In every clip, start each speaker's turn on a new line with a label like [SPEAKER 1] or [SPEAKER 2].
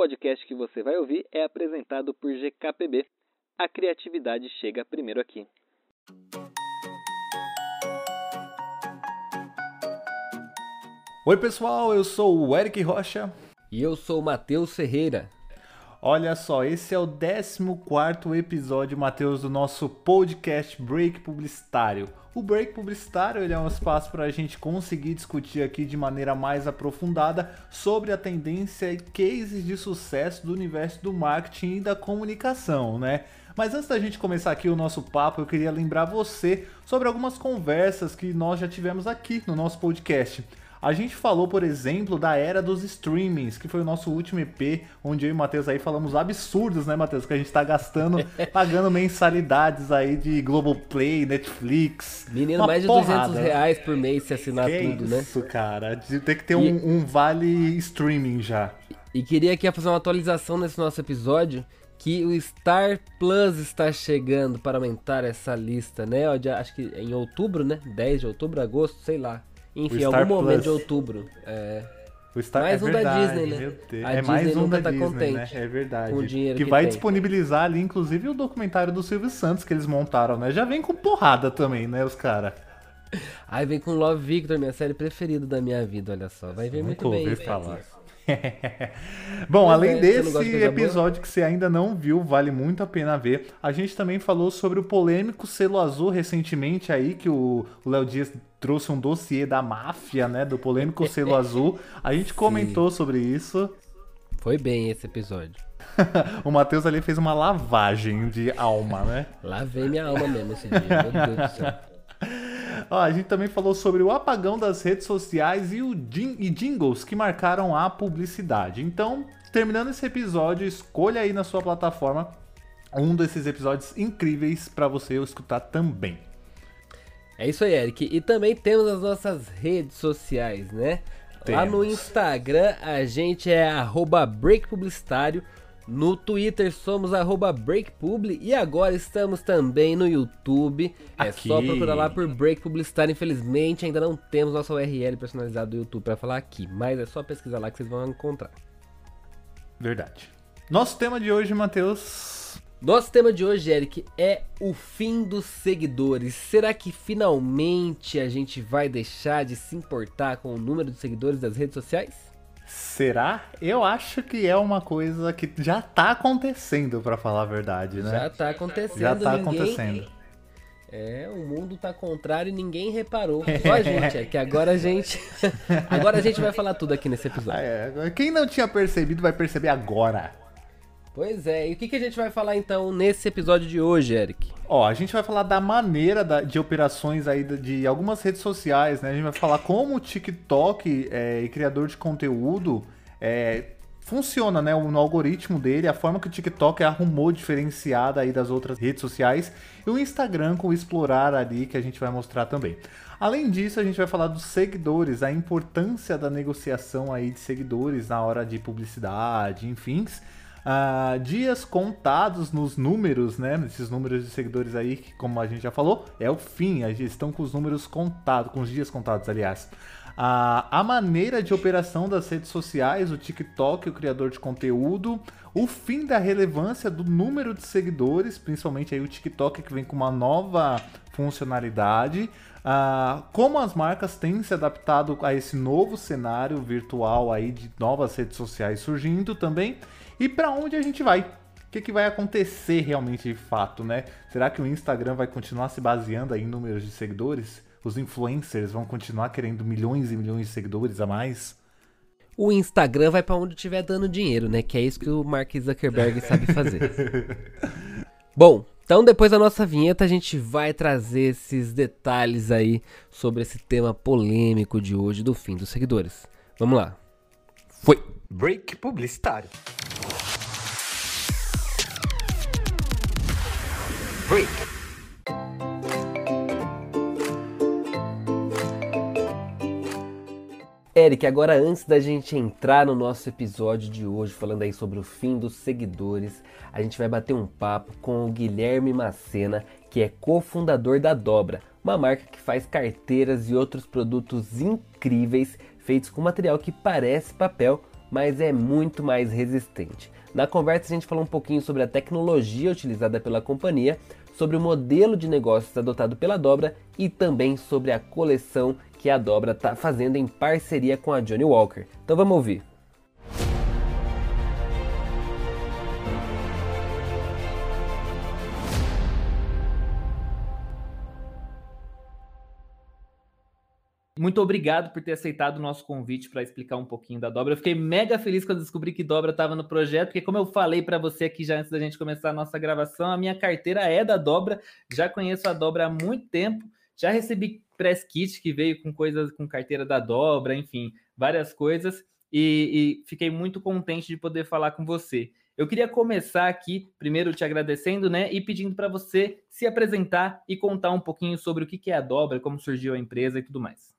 [SPEAKER 1] podcast que você vai ouvir é apresentado por GKPB. A criatividade chega primeiro aqui.
[SPEAKER 2] Oi, pessoal, eu sou o Eric Rocha.
[SPEAKER 3] E eu sou o Matheus Ferreira.
[SPEAKER 2] Olha só, esse é o 14 episódio, Matheus, do nosso podcast Break Publicitário. O Break Publicitário ele é um espaço para a gente conseguir discutir aqui de maneira mais aprofundada sobre a tendência e cases de sucesso do universo do marketing e da comunicação, né? Mas antes da gente começar aqui o nosso papo, eu queria lembrar você sobre algumas conversas que nós já tivemos aqui no nosso podcast. A gente falou, por exemplo, da era dos streamings, que foi o nosso último EP, onde eu e o Matheus aí falamos absurdos, né, Matheus? Que a gente tá gastando, pagando mensalidades aí de Globoplay, Netflix.
[SPEAKER 3] Menino, mais de porrada. 200 reais por mês se assinar
[SPEAKER 2] que
[SPEAKER 3] tudo,
[SPEAKER 2] isso,
[SPEAKER 3] né?
[SPEAKER 2] Isso, cara. Tem que ter e... um, um vale streaming já.
[SPEAKER 3] E queria aqui fazer uma atualização nesse nosso episódio que o Star Plus está chegando para aumentar essa lista, né? Acho que em outubro, né? 10 de outubro, agosto, sei lá. Enfim, algum momento de outubro. É.
[SPEAKER 2] O Star,
[SPEAKER 3] mais
[SPEAKER 2] é
[SPEAKER 3] um
[SPEAKER 2] verdade,
[SPEAKER 3] da Disney, né?
[SPEAKER 2] A é Disney mais um da
[SPEAKER 3] tá
[SPEAKER 2] Disney,
[SPEAKER 3] contente
[SPEAKER 2] né? É verdade.
[SPEAKER 3] Com o dinheiro
[SPEAKER 2] que,
[SPEAKER 3] que
[SPEAKER 2] vai
[SPEAKER 3] tem.
[SPEAKER 2] disponibilizar ali, inclusive, o documentário do Silvio Santos que eles montaram, né? Já vem com porrada também, né, os caras.
[SPEAKER 3] Aí vem com Love Victor, minha série preferida da minha vida, olha só. Vai ver muito bem.
[SPEAKER 2] Ouvi falar. Bom,
[SPEAKER 3] Mas
[SPEAKER 2] além
[SPEAKER 3] é,
[SPEAKER 2] desse episódio que você ainda não viu, vale muito a pena ver. A gente também falou sobre o polêmico selo azul recentemente aí, que o Léo Dias trouxe um dossiê da máfia, né? Do polêmico selo azul. A gente comentou sobre isso.
[SPEAKER 3] Foi bem esse episódio.
[SPEAKER 2] o Matheus ali fez uma lavagem de alma, né?
[SPEAKER 3] Lavei minha alma mesmo esse dia, meu Deus do céu.
[SPEAKER 2] Ó, a gente também falou sobre o apagão das redes sociais e, o jing e jingles que marcaram a publicidade. Então, terminando esse episódio, escolha aí na sua plataforma um desses episódios incríveis para você escutar também.
[SPEAKER 3] É isso aí, Eric. E também temos as nossas redes sociais, né? Lá no Instagram a gente é breakpublicitário. No Twitter somos breakpubli e agora estamos também no YouTube.
[SPEAKER 2] Aqui.
[SPEAKER 3] É só procurar lá por Break Publicitário. Infelizmente ainda não temos nossa URL personalizada do YouTube para falar aqui, mas é só pesquisar lá que vocês vão encontrar.
[SPEAKER 2] Verdade. Nosso tema de hoje, Matheus.
[SPEAKER 3] Nosso tema de hoje, Eric, é o fim dos seguidores. Será que finalmente a gente vai deixar de se importar com o número de seguidores das redes sociais?
[SPEAKER 2] Será? Eu acho que é uma coisa que já tá acontecendo, para falar a verdade, né?
[SPEAKER 3] Já tá acontecendo.
[SPEAKER 2] Já tá
[SPEAKER 3] ninguém...
[SPEAKER 2] acontecendo.
[SPEAKER 3] É, o mundo tá contrário e ninguém reparou. Só a gente, é que agora a gente. agora a gente vai falar tudo aqui nesse episódio.
[SPEAKER 2] Ah, é. Quem não tinha percebido vai perceber agora.
[SPEAKER 3] Pois é, e o que, que a gente vai falar então nesse episódio de hoje, Eric?
[SPEAKER 2] Ó, a gente vai falar da maneira da, de operações aí de, de, algumas redes sociais, né? A gente vai falar como o TikTok é, e criador de conteúdo é, funciona, né? No algoritmo dele, a forma que o TikTok arrumou diferenciada aí das outras redes sociais e o Instagram com o explorar ali que a gente vai mostrar também. Além disso, a gente vai falar dos seguidores, a importância da negociação aí de seguidores na hora de publicidade, enfim. Uh, dias contados nos números, né? Esses números de seguidores aí, que como a gente já falou, é o fim. Gente estão com os números contados, com os dias contados, aliás. Uh, a maneira de operação das redes sociais, o TikTok, o criador de conteúdo, o fim da relevância do número de seguidores, principalmente aí o TikTok que vem com uma nova funcionalidade. Uh, como as marcas têm se adaptado a esse novo cenário virtual aí de novas redes sociais surgindo também e para onde a gente vai. O que, que vai acontecer realmente de fato, né? Será que o Instagram vai continuar se baseando em números de seguidores? Os influencers vão continuar querendo milhões e milhões de seguidores a mais?
[SPEAKER 3] O Instagram vai para onde tiver dando dinheiro, né? Que é isso que o Mark Zuckerberg sabe fazer. Bom, então depois da nossa vinheta a gente vai trazer esses detalhes aí sobre esse tema polêmico de hoje do fim dos seguidores. Vamos lá. Foi.
[SPEAKER 2] Break publicitário.
[SPEAKER 3] Break. Eric, agora antes da gente entrar no nosso episódio de hoje, falando aí sobre o fim dos seguidores, a gente vai bater um papo com o Guilherme Macena, que é cofundador da Dobra, uma marca que faz carteiras e outros produtos incríveis feitos com material que parece papel, mas é muito mais resistente. Na conversa a gente falou um pouquinho sobre a tecnologia utilizada pela companhia, sobre o modelo de negócios adotado pela Dobra e também sobre a coleção que a Dobra está fazendo em parceria com a Johnny Walker. Então vamos ouvir.
[SPEAKER 4] Muito obrigado por ter aceitado o nosso convite para explicar um pouquinho da Dobra. Eu fiquei mega feliz quando descobri que Dobra estava no projeto, porque como eu falei para você aqui já antes da gente começar a nossa gravação, a minha carteira é da Dobra. Já conheço a Dobra há muito tempo. Já recebi press kit que veio com coisas com carteira da Dobra, enfim, várias coisas. E, e fiquei muito contente de poder falar com você. Eu queria começar aqui, primeiro te agradecendo, né, e pedindo para você se apresentar e contar um pouquinho sobre o que é a Dobra, como surgiu a empresa e tudo mais.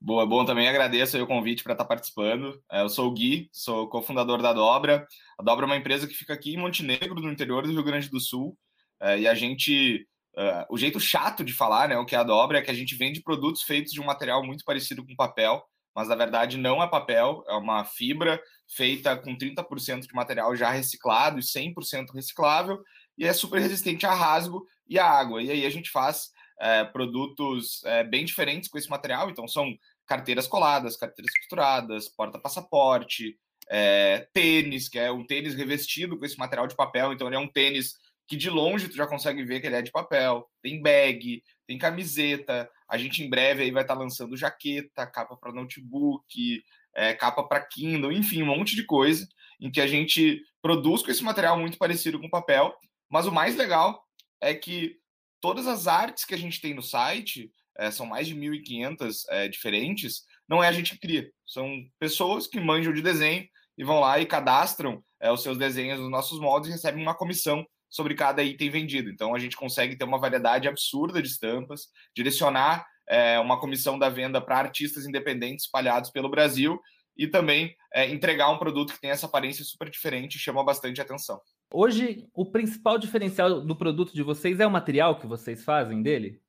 [SPEAKER 5] Boa, bom, também agradeço o convite para estar tá participando. É, eu sou o Gui, sou cofundador da Dobra. A Dobra é uma empresa que fica aqui em Montenegro, no interior do Rio Grande do Sul. É, e a gente, uh, o jeito chato de falar, né, o que é a Dobra, é que a gente vende produtos feitos de um material muito parecido com papel, mas na verdade não é papel, é uma fibra feita com 30% de material já reciclado e 100% reciclável, e é super resistente a rasgo e a água. E aí a gente faz é, produtos é, bem diferentes com esse material, então são carteiras coladas, carteiras costuradas, porta-passaporte, é, tênis, que é um tênis revestido com esse material de papel, então ele é um tênis que de longe tu já consegue ver que ele é de papel. Tem bag, tem camiseta. A gente em breve aí vai estar tá lançando jaqueta, capa para notebook, é, capa para Kindle, enfim, um monte de coisa em que a gente produz com esse material muito parecido com papel. Mas o mais legal é que todas as artes que a gente tem no site, é, são mais de 1.500 é, diferentes, não é a gente que cria. São pessoas que manjam de desenho e vão lá e cadastram é, os seus desenhos nos nossos moldes e recebem uma comissão sobre cada item vendido. Então a gente consegue ter uma variedade absurda de estampas, direcionar é, uma comissão da venda para artistas independentes espalhados pelo Brasil e também é, entregar um produto que tem essa aparência super diferente e chama bastante atenção.
[SPEAKER 4] Hoje, o principal diferencial do produto de vocês é o material que vocês fazem dele?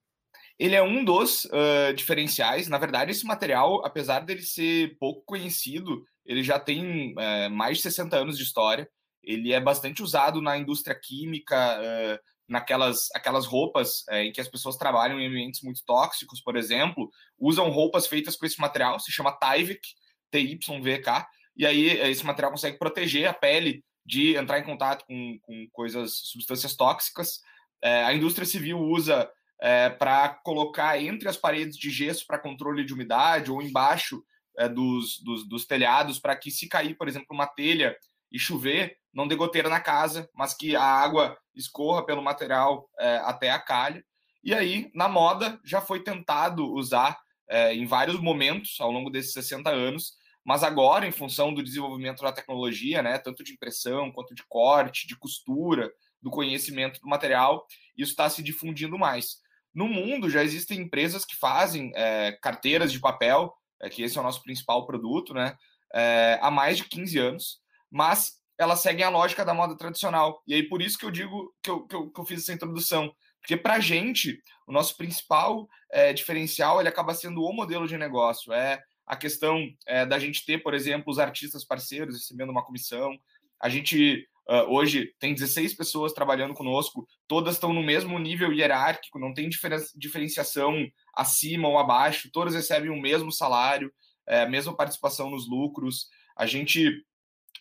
[SPEAKER 5] Ele é um dos uh, diferenciais. Na verdade, esse material, apesar dele ser pouco conhecido, ele já tem uh, mais de 60 anos de história. Ele é bastante usado na indústria química, uh, naquelas aquelas roupas em que as pessoas trabalham em ambientes muito tóxicos, por exemplo, usam roupas feitas com esse material, se chama Tyvek, T-Y-V-K, e aí esse material consegue proteger a pele de entrar em contato com, com coisas, substâncias tóxicas. a indústria civil usa é, para colocar entre as paredes de gesso para controle de umidade ou embaixo é, dos, dos, dos, telhados para que se cair, por exemplo, uma telha e chover, não dê goteira na casa, mas que a água escorra pelo material é, até a calha. E aí, na moda, já foi tentado usar é, em vários momentos ao longo desses 60 anos, mas agora, em função do desenvolvimento da tecnologia, né, tanto de impressão quanto de corte, de costura, do conhecimento do material, isso está se difundindo mais. No mundo já existem empresas que fazem é, carteiras de papel, é, que esse é o nosso principal produto, né? É, há mais de 15 anos, mas elas seguem a lógica da moda tradicional. E aí por isso que eu digo que eu, que eu, que eu fiz essa introdução. Porque para a gente, o nosso principal é, diferencial ele acaba sendo o modelo de negócio. É a questão é, da gente ter, por exemplo, os artistas parceiros recebendo uma comissão. A gente Uh, hoje tem 16 pessoas trabalhando conosco, todas estão no mesmo nível hierárquico, não tem diferenciação acima ou abaixo, todas recebem o mesmo salário, é, a mesma participação nos lucros. A gente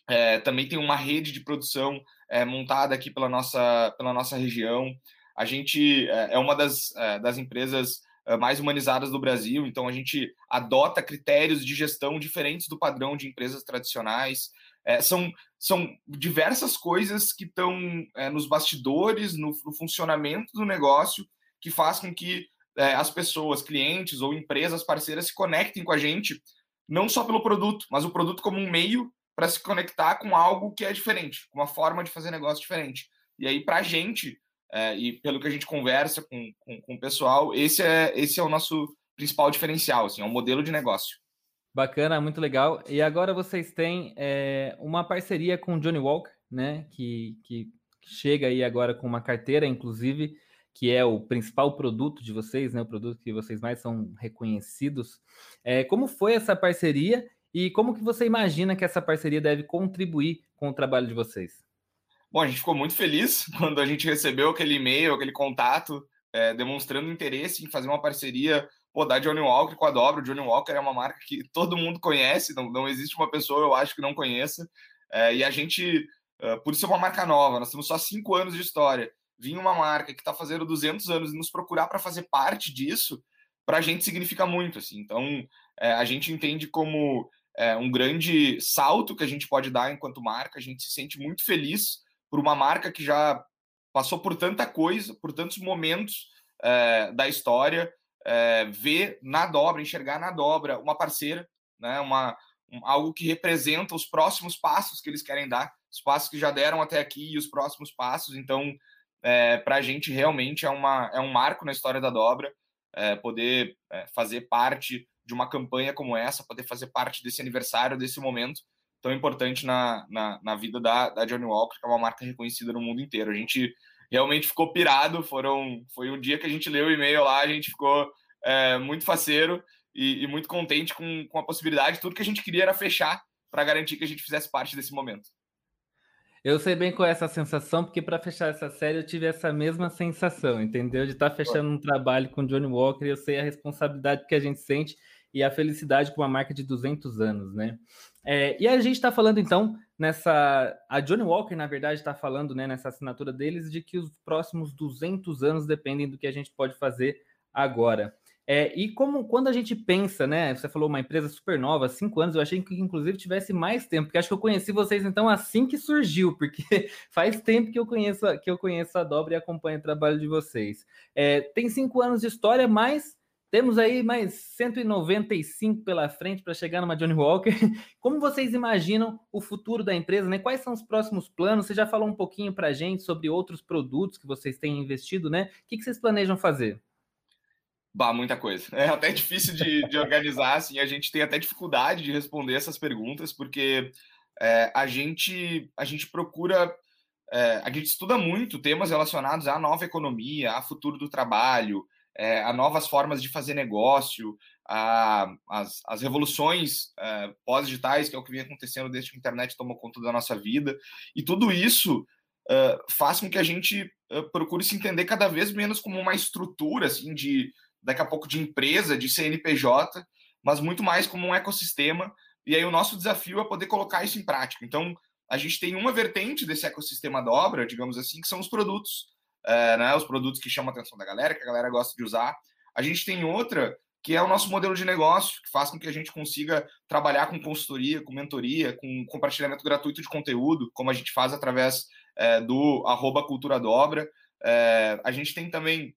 [SPEAKER 5] é, também tem uma rede de produção montada aqui pela nossa, pela nossa região. A gente é, uma das, das empresas mais humanizadas do Brasil, então a gente adota critérios de gestão diferentes do padrão de empresas tradicionais. É, são, são diversas coisas que estão é, nos bastidores, no, no, funcionamento do negócio, que faz com que é, as pessoas, clientes ou empresas parceiras se conectem com a gente, não só pelo produto, mas o produto como um meio para se conectar com algo que é diferente, uma forma de fazer negócio diferente. E aí, para a gente, é, e pelo que a gente conversa com, com, com, o pessoal, esse é, esse é o nosso principal diferencial, assim, é um modelo de negócio.
[SPEAKER 4] Bacana, muito legal. E agora vocês têm é, uma parceria com o Johnny Walker, né? Que, que chega aí agora com uma carteira, inclusive, que é o principal produto de vocês, né? O produto que vocês mais são reconhecidos. É, como foi essa parceria E como que você imagina que essa parceria deve contribuir com o trabalho de vocês?
[SPEAKER 5] Bom, a gente ficou muito feliz quando a gente recebeu aquele e-mail, aquele contato, é, demonstrando interesse em fazer uma parceria pô, da Johnny Walker com a Dobra. O Johnny Walker é uma marca que todo mundo conhece, não, não existe uma pessoa, eu acho, que não conheça. É, e a gente, uh, por isso é uma marca nova, nós temos só cinco anos de história. Vinha uma marca que está fazendo 200 anos e nos procurar para fazer parte disso, para a gente significa muito. Assim. Então, é, a gente entende como é, um grande salto que a gente pode dar enquanto marca. A gente se sente muito feliz por uma marca que já passou por tanta coisa, por tantos momentos é, da história, é, ver na dobra, enxergar na dobra uma parceira, né, uma, um, algo que representa os próximos passos que eles querem dar, os passos que já deram até aqui e os próximos passos. Então, é, para a gente realmente é, uma, é um marco na história da dobra poder fazer parte de uma campanha como essa, poder fazer parte desse aniversário, desse momento tão importante na, na, na, vida da, da Johnny Walker, que é uma marca reconhecida no mundo inteiro. A gente realmente ficou pirado, foram, foi um dia que a gente leu o e-mail lá, a gente ficou é, muito faceiro e, e, muito contente com, com a possibilidade, tudo que a gente queria era fechar para garantir que a gente fizesse parte desse momento.
[SPEAKER 4] Eu sei bem qual é essa sensação, porque para fechar essa série eu tive essa mesma sensação, entendeu? De estar tá fechando um trabalho com Johnny Walker, eu sei a responsabilidade que a gente sente e a felicidade com uma marca de 200 anos, né? É, e a gente está falando então nessa. A Johnny Walker, na verdade, está falando né, nessa assinatura deles de que os próximos 200 anos dependem do que a gente pode fazer agora. É, e como quando a gente pensa, né? Você falou uma empresa super nova, cinco anos, eu achei que inclusive tivesse mais tempo, porque acho que eu conheci vocês então assim que surgiu, porque faz tempo que eu conheço que eu conheço a Dobra e acompanho o trabalho de vocês. É, tem cinco anos de história, mas temos aí mais 195 pela frente para chegar numa Johnny Walker. Como vocês imaginam o futuro da empresa? Né? Quais são os próximos planos? Você já falou um pouquinho para a gente sobre outros produtos que vocês têm investido, né? O que, vocês planejam fazer?
[SPEAKER 5] Bah, muita coisa. É até difícil de, de organizar, assim, a gente tem até dificuldade de responder essas perguntas, porque é, a, gente, a gente procura, é, a gente estuda muito temas relacionados à nova economia, a futuro do trabalho, é, a novas formas de fazer negócio, a, as, as revoluções é, pós-digitais, que é o que vem acontecendo desde que a internet tomou conta da nossa vida. E tudo isso é, faz com que a gente procure se entender cada vez menos como uma estrutura, assim, de daqui a pouco de empresa, de CNPJ, mas muito mais como um ecossistema. E aí o nosso desafio é poder colocar isso em prática. Então, a gente tem uma vertente desse ecossistema da obra, digamos assim, que são os produtos é, né, os produtos que chamam a atenção da galera, que a galera gosta de usar. A gente tem outra que é o nosso modelo de negócio, que faz com que a gente consiga trabalhar com consultoria, com mentoria, com compartilhamento gratuito de conteúdo, como a gente faz através é, do arroba cultura dobra. É, a gente tem também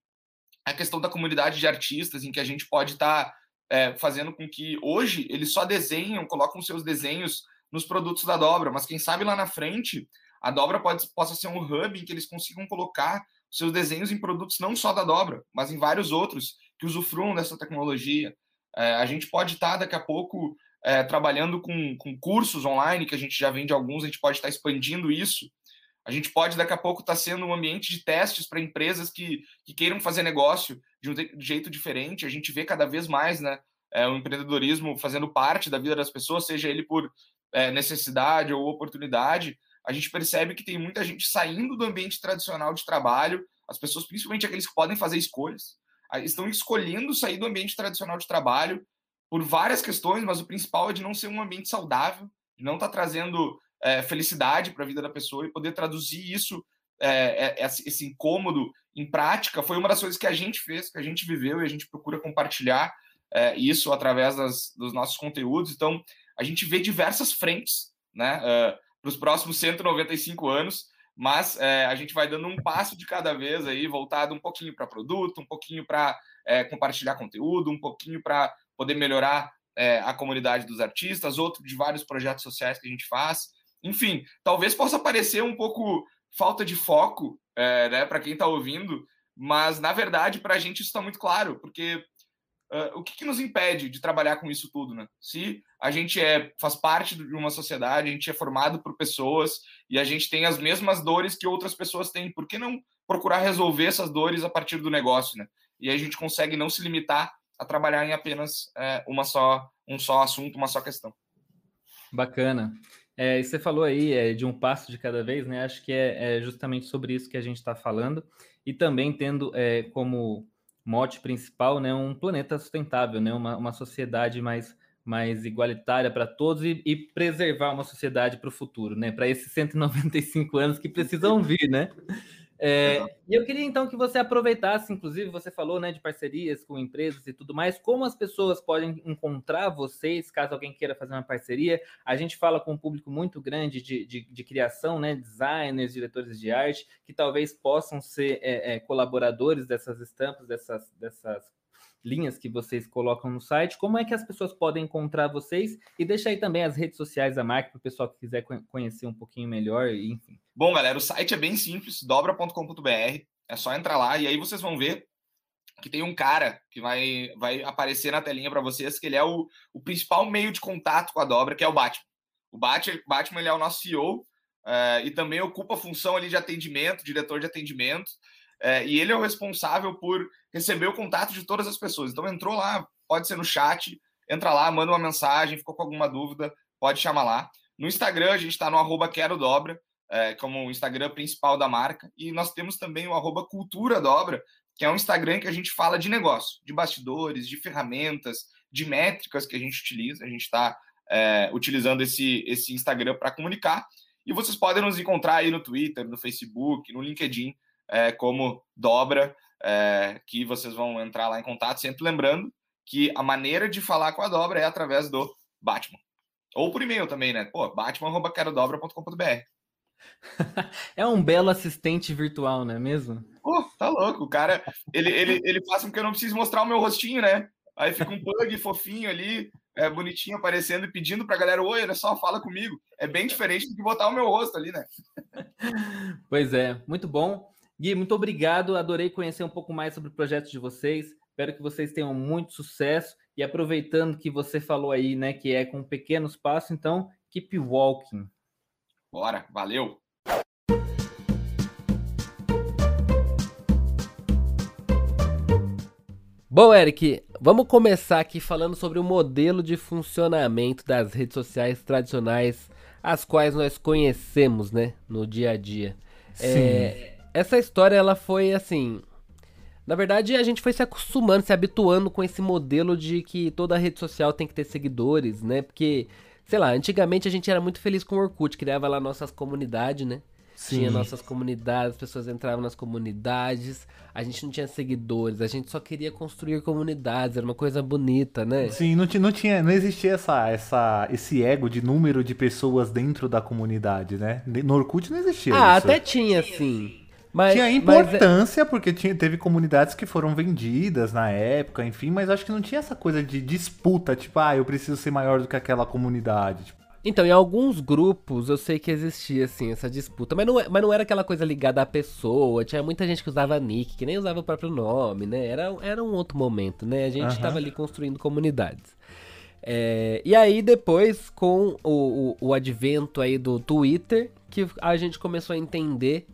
[SPEAKER 5] a questão da comunidade de artistas, em que a gente pode estar tá, é, fazendo com que hoje eles só desenham, colocam seus desenhos nos produtos da dobra, mas quem sabe lá na frente a dobra pode, possa ser um hub em que eles consigam colocar seus desenhos em produtos não só da dobra, mas em vários outros que usufruam dessa tecnologia. É, a gente pode estar tá, daqui a pouco é, trabalhando com, com cursos online, que a gente já vende alguns, a gente pode estar tá expandindo isso. A gente pode daqui a pouco estar tá sendo um ambiente de testes para empresas que, que queiram fazer negócio de um jeito diferente. A gente vê cada vez mais né, é, o empreendedorismo fazendo parte da vida das pessoas, seja ele por é, necessidade ou oportunidade a gente percebe que tem muita gente saindo do ambiente tradicional de trabalho, as pessoas, principalmente aqueles que podem fazer escolhas, estão escolhendo sair do ambiente tradicional de trabalho por várias questões, mas o principal é de não ser um ambiente saudável, de não estar tá trazendo é, felicidade para a vida da pessoa e poder traduzir isso, é, é, esse incômodo em prática, foi uma das coisas que a gente fez, que a gente viveu e a gente procura compartilhar é, isso através das, dos nossos conteúdos. Então, a gente vê diversas frentes, né? Uh, para os próximos 195 anos, mas é, a gente vai dando um passo de cada vez aí, voltado um pouquinho para produto, um pouquinho para é, compartilhar conteúdo, um pouquinho para poder melhorar é, a comunidade dos artistas, outro de vários projetos sociais que a gente faz. Enfim, talvez possa parecer um pouco falta de foco é, né, para quem está ouvindo, mas na verdade para a gente isso está muito claro, porque Uh, o que, que, nos impede de trabalhar com isso tudo, né? Se a gente é, faz parte de uma sociedade, a gente é formado por pessoas e a gente tem as mesmas dores que outras pessoas têm, por que não procurar resolver essas dores a partir do negócio, né? E a gente consegue não se limitar a trabalhar em apenas é, uma só, um só assunto, uma só questão.
[SPEAKER 4] Bacana. É, você falou aí é, de um passo de cada vez, né? Acho que é, é justamente sobre isso que a gente está falando. E também tendo é, como mote principal né, um planeta sustentável, né? uma, uma sociedade mais, mais igualitária para todos e, e, preservar uma sociedade para o futuro, né? Para esses 195 anos que precisam vir, né? É, e eu queria então que você aproveitasse, inclusive, você falou né, de parcerias com empresas e tudo mais, como as pessoas podem encontrar vocês, caso alguém queira fazer uma parceria. A gente fala com um público muito grande de, de, de criação, né, designers, diretores de arte, que talvez possam ser é, é, colaboradores dessas estampas, dessas, dessas linhas que vocês colocam no site. Como é que as pessoas podem encontrar vocês? E deixa aí também as redes sociais da marca para o pessoal que quiser conhecer um pouquinho melhor, enfim.
[SPEAKER 5] Bom, galera, o site é bem simples, dobra.com.br. É só entrar lá e aí vocês vão ver que tem um cara que vai, vai aparecer na telinha para vocês, que ele é o, o principal meio de contato com a dobra, que é o Batman. O Batman, ele é o nosso CEO uh, eh, e também ocupa a função ali de atendimento, diretor de atendimento. É, e ele é o responsável por receber o contato de todas as pessoas. Então entrou lá, pode ser no chat, entra lá, manda uma mensagem, ficou com alguma dúvida, pode chamar lá. No Instagram, a gente está no arroba Quero Dobra, é, como o Instagram principal da marca. E nós temos também o arroba Cultura Dobra, que é um Instagram que a gente fala de negócio, de bastidores, de ferramentas, de métricas que a gente utiliza. A gente está é, utilizando esse, esse Instagram para comunicar. E vocês podem nos encontrar aí no Twitter, no Facebook, no LinkedIn, é, como dobra, é, que vocês vão entrar lá em contato, sempre lembrando que a maneira de falar com a dobra é através do Batman. Ou por e-mail também, né? Pô, batman.querodobra.com.br.
[SPEAKER 4] é um belo assistente virtual, não é mesmo?
[SPEAKER 5] Pô, tá louco. O cara, ele, ele, ele faz com que eu não precise mostrar o meu rostinho, né? Aí fica um bug fofinho ali, é, bonitinho aparecendo e pedindo pra galera: Oi, olha só, fala comigo. É bem diferente do que botar o meu rosto ali, né?
[SPEAKER 4] Pois é, muito bom. Gui, muito obrigado. Adorei conhecer um pouco mais sobre o projeto de vocês. Espero que vocês tenham muito sucesso. E aproveitando que você falou aí, né, que é com pequenos passos, então, keep walking.
[SPEAKER 5] Bora, valeu.
[SPEAKER 3] Bom, Eric, vamos começar aqui falando sobre o modelo de funcionamento das redes sociais tradicionais, as quais nós conhecemos, né, no dia a dia. Sim. É, essa história ela foi assim. Na verdade, a gente foi se acostumando, se habituando com esse modelo de que toda rede social tem que ter seguidores, né? Porque, sei lá, antigamente a gente era muito feliz com o Orkut, criava lá nossas comunidades, né? Sim. Tinha nossas comunidades, as pessoas entravam nas comunidades, a gente não tinha seguidores, a gente só queria construir comunidades, era uma coisa bonita, né?
[SPEAKER 2] Sim, não, não tinha, não existia essa, essa, esse ego de número de pessoas dentro da comunidade, né? No Orkut não existia
[SPEAKER 3] ah,
[SPEAKER 2] isso.
[SPEAKER 3] até tinha, sim. Mas,
[SPEAKER 2] tinha importância, mas... porque tinha, teve comunidades que foram vendidas na época, enfim, mas acho que não tinha essa coisa de disputa, tipo, ah, eu preciso ser maior do que aquela comunidade. Tipo.
[SPEAKER 3] Então, em alguns grupos eu sei que existia, assim, essa disputa, mas não, é, mas não era aquela coisa ligada à pessoa, tinha muita gente que usava nick, que nem usava o próprio nome, né? Era, era um outro momento, né? A gente estava uhum. ali construindo comunidades. É, e aí depois, com o, o, o advento aí do Twitter, que a gente começou a entender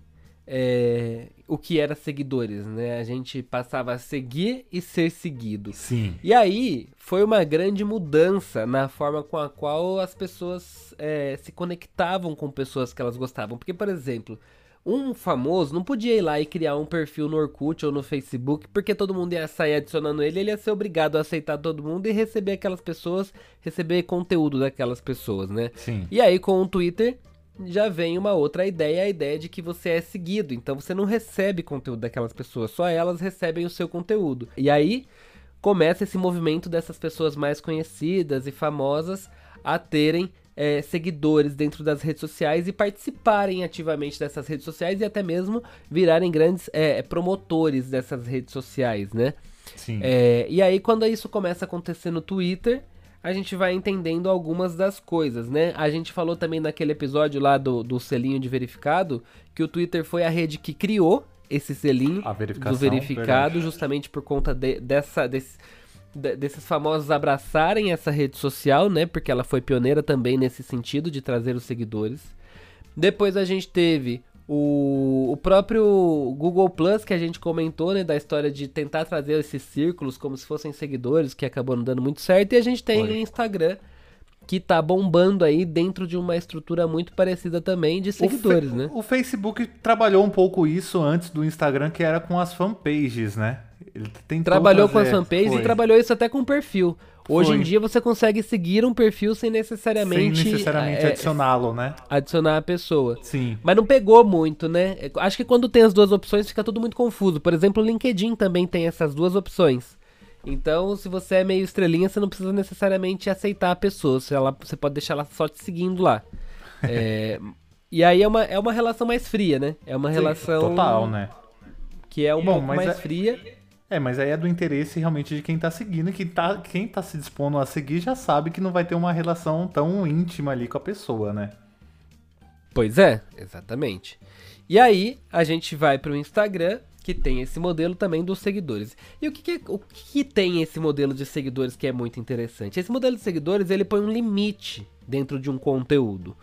[SPEAKER 3] é, o que era seguidores, né? A gente passava a seguir e ser seguido.
[SPEAKER 2] Sim.
[SPEAKER 3] E aí foi uma grande mudança na forma com a qual as pessoas é, se conectavam com pessoas que elas gostavam. Porque, por exemplo, um famoso não podia ir lá e criar um perfil no Orkut ou no Facebook, porque todo mundo ia sair adicionando ele, ele ia ser obrigado a aceitar todo mundo e receber aquelas pessoas, receber conteúdo daquelas pessoas, né?
[SPEAKER 2] Sim.
[SPEAKER 3] E aí com o Twitter já vem uma outra ideia, a ideia de que você é seguido, então você não recebe conteúdo daquelas pessoas, só elas recebem o seu conteúdo. E aí começa esse movimento dessas pessoas mais conhecidas e famosas a terem é, seguidores dentro das redes sociais e participarem ativamente dessas redes sociais e até mesmo virarem grandes é, promotores dessas redes sociais, né?
[SPEAKER 2] Sim.
[SPEAKER 3] É, e aí quando isso começa a acontecer no Twitter, a gente vai entendendo algumas das coisas, né? A gente falou também naquele episódio lá do, do selinho de verificado que o Twitter foi a rede que criou esse selinho do verificado, verdade. justamente por conta de, dessa, desse, de, desses famosos abraçarem essa rede social, né? Porque ela foi pioneira também nesse sentido de trazer os seguidores. Depois a gente teve o, o próprio Google Plus que a gente comentou, né, da história de tentar trazer esses círculos como se fossem seguidores, que acabou não dando muito certo. E a gente tem o Instagram, que tá bombando aí dentro de uma estrutura muito parecida também de seguidores,
[SPEAKER 2] o
[SPEAKER 3] né?
[SPEAKER 2] O Facebook trabalhou um pouco isso antes do Instagram, que era com as fanpages, né?
[SPEAKER 3] Ele trabalhou com as fanpages
[SPEAKER 2] foi.
[SPEAKER 3] e trabalhou isso até com o perfil. Hoje
[SPEAKER 2] Foi.
[SPEAKER 3] em dia você consegue seguir um perfil sem necessariamente,
[SPEAKER 2] Sem necessariamente
[SPEAKER 3] é,
[SPEAKER 2] adicioná-lo, né?
[SPEAKER 3] adicionar a pessoa.
[SPEAKER 2] Sim.
[SPEAKER 3] Mas não pegou muito, né? Acho que quando tem as duas opções fica tudo muito confuso. Por exemplo, o LinkedIn também tem essas duas opções. Então, se você é meio estrelinha, você não precisa necessariamente aceitar a pessoa. Você, ela, você pode deixar ela só te seguindo lá. É, e aí é uma, é uma relação mais fria, né? É uma relação
[SPEAKER 2] Total, né?
[SPEAKER 3] que é um
[SPEAKER 2] Bom,
[SPEAKER 3] pouco mais
[SPEAKER 2] é-
[SPEAKER 3] fria.
[SPEAKER 2] É, mas aí é do interesse realmente de quem tá seguindo. E quem tá, quem tá se dispondo a seguir já sabe que não vai ter uma relação tão íntima ali com a pessoa, né?
[SPEAKER 3] Pois é, exatamente. E aí a gente vai para o Instagram, que tem esse modelo também dos seguidores. E o que, que- o que que tem esse modelo de seguidores que é muito interessante? Esse modelo de seguidores ele põe um limite dentro de um conteúdo.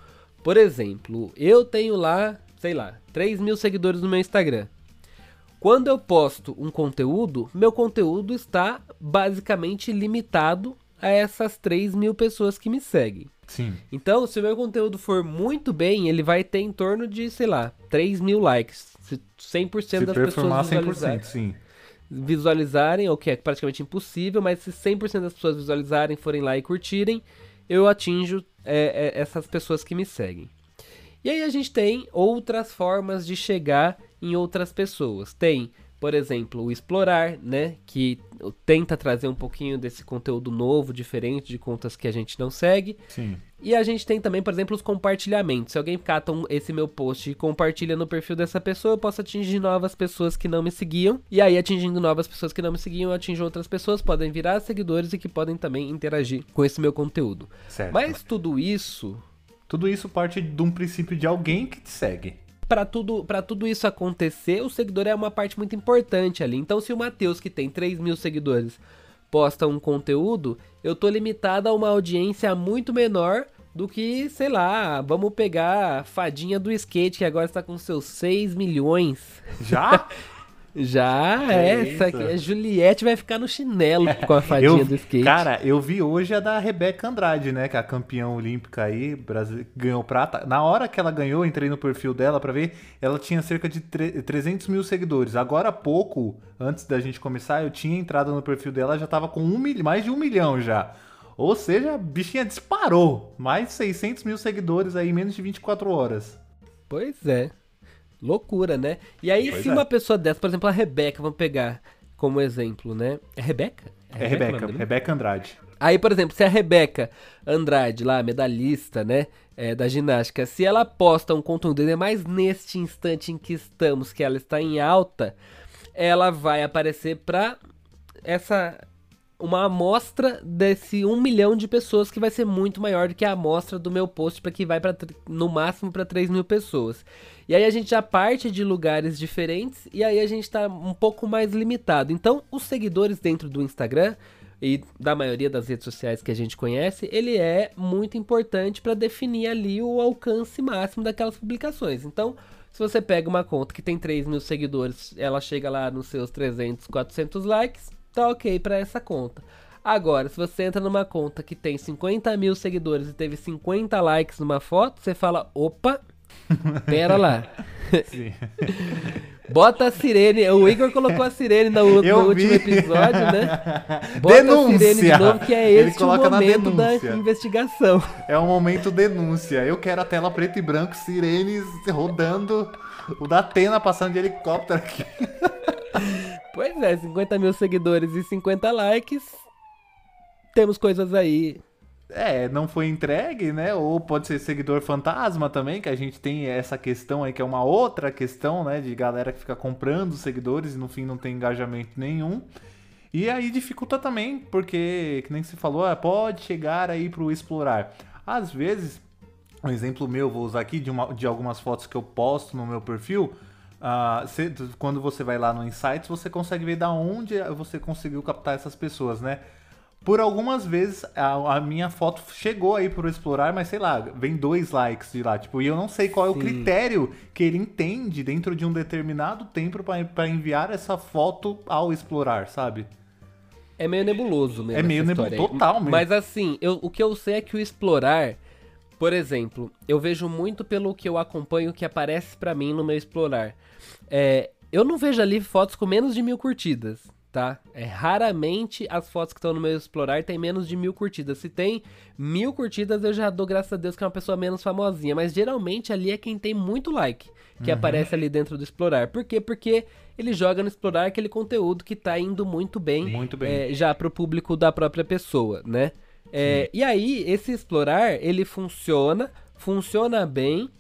[SPEAKER 3] Por exemplo, eu tenho lá, sei lá, 3 mil seguidores no meu Instagram. Quando eu posto um conteúdo, meu conteúdo está basicamente limitado a essas 3 mil pessoas que me seguem.
[SPEAKER 2] Sim.
[SPEAKER 3] Então, se o meu conteúdo for muito bem, ele vai ter em torno de, sei lá, 3 mil likes. Se 100%
[SPEAKER 2] Se
[SPEAKER 3] das pessoas
[SPEAKER 2] 100%,
[SPEAKER 3] visualizarem,
[SPEAKER 2] sim.
[SPEAKER 3] visualizarem, o que é praticamente impossível, mas se 100% das pessoas visualizarem, forem lá e curtirem, eu atinjo é, é, essas pessoas que me seguem. E aí a gente tem outras formas de chegar em outras pessoas. Tem, por exemplo, o explorar, né, que tenta trazer um pouquinho desse conteúdo novo, diferente de contas que a gente não segue.
[SPEAKER 2] Sim.
[SPEAKER 3] E a gente tem também, por exemplo, os compartilhamentos. Se alguém cata um- esse meu post e compartilha no perfil dessa pessoa, eu posso atingir novas pessoas que não me seguiam. E aí, atingindo novas pessoas que não me seguiam, eu atinjo outras pessoas, podem virar seguidores e que podem também interagir com esse meu conteúdo.
[SPEAKER 2] Certo.
[SPEAKER 3] Mas tudo isso,
[SPEAKER 2] Tudo isso parte de um princípio de alguém que te segue.
[SPEAKER 3] Para tudo, pra tudo isso acontecer, o seguidor é uma parte muito importante ali. Então, se o Matheus, que tem 3 mil seguidores, posta um conteúdo, eu tô limitado a uma audiência muito menor do que, sei lá, vamos pegar a fadinha do skate, que agora está com seus 6 milhões.
[SPEAKER 2] Já?
[SPEAKER 3] Já,
[SPEAKER 2] Que
[SPEAKER 3] essa
[SPEAKER 2] isso?
[SPEAKER 3] aqui, a Juliette vai ficar no chinelo com a fadinha
[SPEAKER 2] eu,
[SPEAKER 3] do skate.
[SPEAKER 2] Cara, eu vi hoje a da Rebeca Andrade, né? Que é a campeã olímpica aí, Brasil, ganhou prata. Na hora que ela ganhou, eu entrei no perfil dela pra ver, ela tinha cerca de tre- 300 mil seguidores. Agora há pouco, antes da gente começar, eu tinha entrado no perfil dela, já tava com um mil, mais de um milhão já. Ou seja, a bichinha disparou. Mais de 600 mil seguidores aí em menos de 24 horas.
[SPEAKER 3] Pois é. Loucura, né? E aí,
[SPEAKER 2] Pois
[SPEAKER 3] se
[SPEAKER 2] é.
[SPEAKER 3] uma pessoa dessa, por exemplo, a Rebeca, vamos pegar como exemplo, né? É Rebeca?
[SPEAKER 2] É
[SPEAKER 3] o nome
[SPEAKER 2] Rebeca,
[SPEAKER 3] dela?
[SPEAKER 2] Rebeca Andrade.
[SPEAKER 3] Aí, por exemplo, se a Rebeca Andrade, lá, medalhista, né, é, da ginástica, se ela posta um conteúdo, ainda mais neste instante em que estamos, que ela está em alta, ela vai aparecer pra essa uma amostra desse um milhão de pessoas que vai ser muito maior do que a amostra do meu post para que vai para no máximo para 3 mil pessoas. E aí a gente já parte de lugares diferentes e aí a gente está um pouco mais limitado. Então, os seguidores dentro do Instagram e da maioria das redes sociais que a gente conhece, ele é muito importante para definir ali o alcance máximo daquelas publicações. Então, se você pega uma conta que tem 3 mil seguidores, ela chega lá nos seus 300, 400 likes, tá ok para essa conta. Agora, se você entra numa conta que tem 50 mil seguidores e teve 50 likes numa foto, você fala, opa, pera lá.
[SPEAKER 2] Sim.
[SPEAKER 3] Bota a sirene. O Igor colocou a sirene no, no último episódio, né? Bota a
[SPEAKER 2] Denúncia!
[SPEAKER 3] sirene de novo, que é
[SPEAKER 2] na
[SPEAKER 3] momento da investigação.
[SPEAKER 2] É um momento denúncia. Eu quero a tela preto e branco, sirenes rodando, o da Atena passando de helicóptero aqui.
[SPEAKER 3] Pois é, 50 mil seguidores e 50 likes. Temos coisas aí.
[SPEAKER 2] É, não foi entregue, né? Ou pode ser seguidor fantasma também, que a gente tem essa questão aí, que é uma outra questão, né? De galera que fica comprando seguidores e no fim não tem engajamento nenhum. E aí dificulta também, porque, que nem se falou, ah, pode chegar aí pro explorar. Às vezes, um exemplo meu, vou usar aqui de, uma- de algumas fotos que eu posto no meu perfil. ah, cê- quando você vai lá no Insights, você consegue ver da onde você conseguiu captar essas pessoas, né? Por algumas vezes a, a minha foto chegou aí pro explorar, mas sei lá, vem dois likes de lá. Tipo, e eu não sei qual é o
[SPEAKER 3] Sim.
[SPEAKER 2] critério que ele entende dentro de um determinado tempo pra enviar essa foto ao explorar, sabe?
[SPEAKER 3] é meio nebuloso mesmo.
[SPEAKER 2] É meio nebuloso, total mesmo.
[SPEAKER 3] Mas assim, eu- o que eu sei é que o explorar, por exemplo, eu vejo muito pelo que eu acompanho que aparece pra mim no meu explorar. É, eu não vejo ali fotos com menos de mil curtidas, tá? É raramente as fotos que estão no meu explorar tem menos de mil curtidas. Se tem mil curtidas, eu já dou graças a Deus que é uma pessoa menos famosinha. Mas geralmente ali é quem tem muito like que aparece ali dentro do explorar. Por quê? Porque ele joga no explorar aquele conteúdo que tá indo muito bem,
[SPEAKER 2] Muito bem.
[SPEAKER 3] é, já pro público da própria pessoa, né? É, e aí, esse explorar, ele funciona, funciona bem,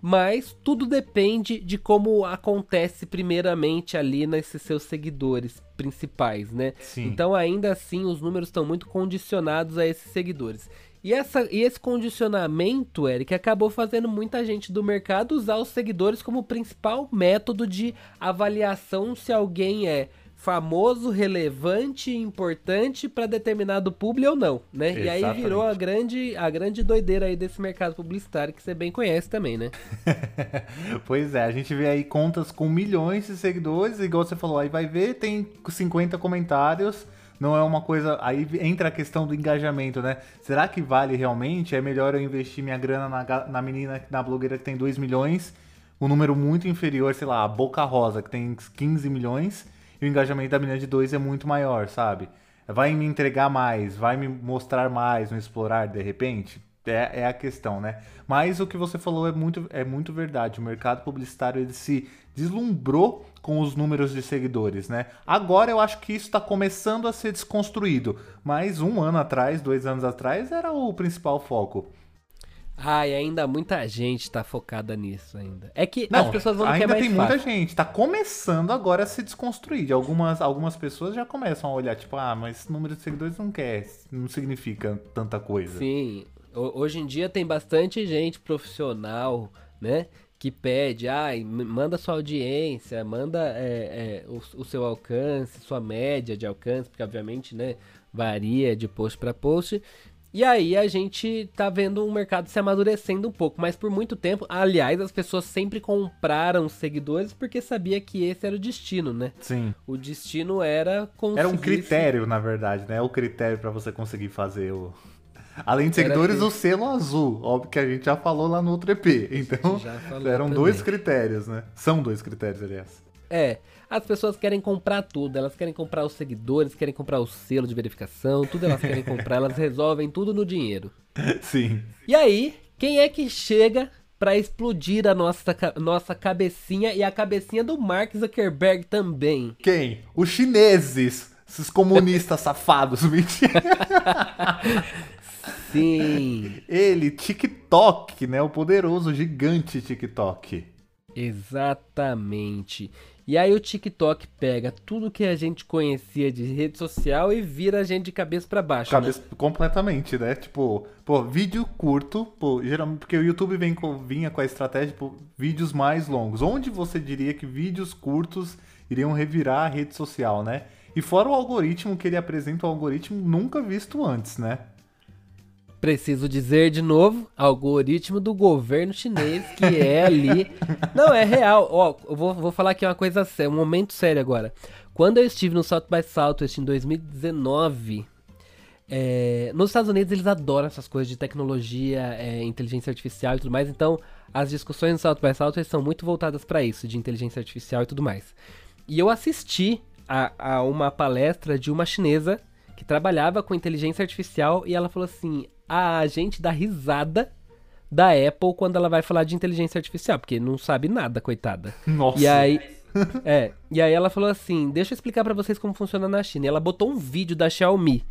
[SPEAKER 3] mas tudo depende de como acontece primeiramente ali nesses seus seguidores principais, né?
[SPEAKER 2] Sim.
[SPEAKER 3] Então, ainda assim, os números estão muito condicionados a esses seguidores. E, essa, e esse condicionamento, Eric, acabou fazendo muita gente do mercado usar os seguidores como principal método de avaliação se alguém é famoso, relevante, importante para determinado público ou não, né? E aí
[SPEAKER 2] Exatamente.
[SPEAKER 3] virou a grande, a grande doideira aí desse mercado publicitário que você bem conhece também, né?
[SPEAKER 2] pois é, a gente vê aí contas com milhões de seguidores, igual você falou, aí vai ver, tem 50 comentários, não é uma coisa. Aí entra a questão do engajamento, né? Será que vale realmente? É melhor eu investir minha grana na, na menina, na blogueira que tem 2 milhões, um número muito inferior, sei lá, a Boca Rosa, que tem 15 milhões, e o engajamento da menina de 2 é muito maior, sabe? Vai me entregar mais, vai me mostrar mais no explorar de repente? É, é a questão, né? Mas o que você falou é muito, é muito verdade. O mercado publicitário ele se deslumbrou com os números de seguidores, né? Agora eu acho que isso está começando a ser desconstruído. Mas um ano atrás, dois anos atrás, era o principal foco.
[SPEAKER 3] Ah, e ainda muita gente tá focada nisso ainda. É que
[SPEAKER 2] Não,
[SPEAKER 3] as pessoas vão é
[SPEAKER 2] ainda tem
[SPEAKER 3] fácil.
[SPEAKER 2] muita gente. Tá começando agora a se desconstruir. De Algumas, algumas pessoas já começam a olhar, tipo, ah, mas número de seguidores não quer, não significa tanta coisa.
[SPEAKER 3] Sim, ho- hoje em dia tem bastante gente profissional, né? Que pede, ai, m- manda sua audiência, manda é, é, o, o seu alcance, sua média de alcance, porque obviamente, né, varia de post para post. E aí a gente tá vendo um mercado se amadurecendo um pouco, mas por muito tempo, aliás, as pessoas sempre compraram seguidores porque sabia que esse era o destino, né?
[SPEAKER 2] Sim.
[SPEAKER 3] O destino era conseguir
[SPEAKER 2] Era um critério, na verdade, né? O critério pra você conseguir fazer o. Além de seguidores, o selo azul. Óbvio que a gente já falou lá no outro EP. Então, eram
[SPEAKER 3] também.
[SPEAKER 2] dois critérios, né? São dois critérios, aliás.
[SPEAKER 3] É, as pessoas querem comprar tudo, elas querem comprar os seguidores, querem comprar o selo de verificação, tudo elas querem comprar, elas resolvem tudo no dinheiro.
[SPEAKER 2] Sim.
[SPEAKER 3] E aí, quem é que chega pra explodir a nossa, nossa cabecinha e a cabecinha do Mark Zuckerberg também?
[SPEAKER 2] Quem? Os chineses. Esses comunistas safados. Mentira.
[SPEAKER 3] Sim,
[SPEAKER 2] Ele, TikTok, né? O poderoso, gigante TikTok.
[SPEAKER 3] exatamente. E aí o TikTok pega tudo que a gente conhecia de rede social e vira a gente de cabeça pra baixo. né?
[SPEAKER 2] Cabeça completamente, né? Tipo, pô, vídeo curto, pô, geralmente, porque o YouTube vem com- vinha com a estratégia, tipo, vídeos mais longos. Onde você diria que vídeos curtos iriam revirar a rede social, né? E fora o algoritmo que ele apresenta, um algoritmo nunca visto antes, né?
[SPEAKER 3] Preciso dizer de novo, algoritmo do governo chinês, que é ali. Não, é real. Ó, eu vou, vou falar aqui uma coisa séria, um momento sério agora. Quando eu estive no South by Southwest em 2019, é, nos Estados Unidos eles adoram essas coisas de tecnologia, é, inteligência artificial e tudo mais, então as discussões no South by Southwest são muito voltadas para isso, de inteligência artificial e tudo mais. E eu assisti a, a uma palestra de uma chinesa que trabalhava com inteligência artificial e ela falou assim: a gente dá risada da Apple quando ela vai falar de inteligência artificial, porque não sabe nada, coitada.
[SPEAKER 2] Nossa.
[SPEAKER 3] E aí, é, e aí ela falou assim: "Deixa eu explicar pra vocês como funciona na China". E ela botou um vídeo da Xiaomi.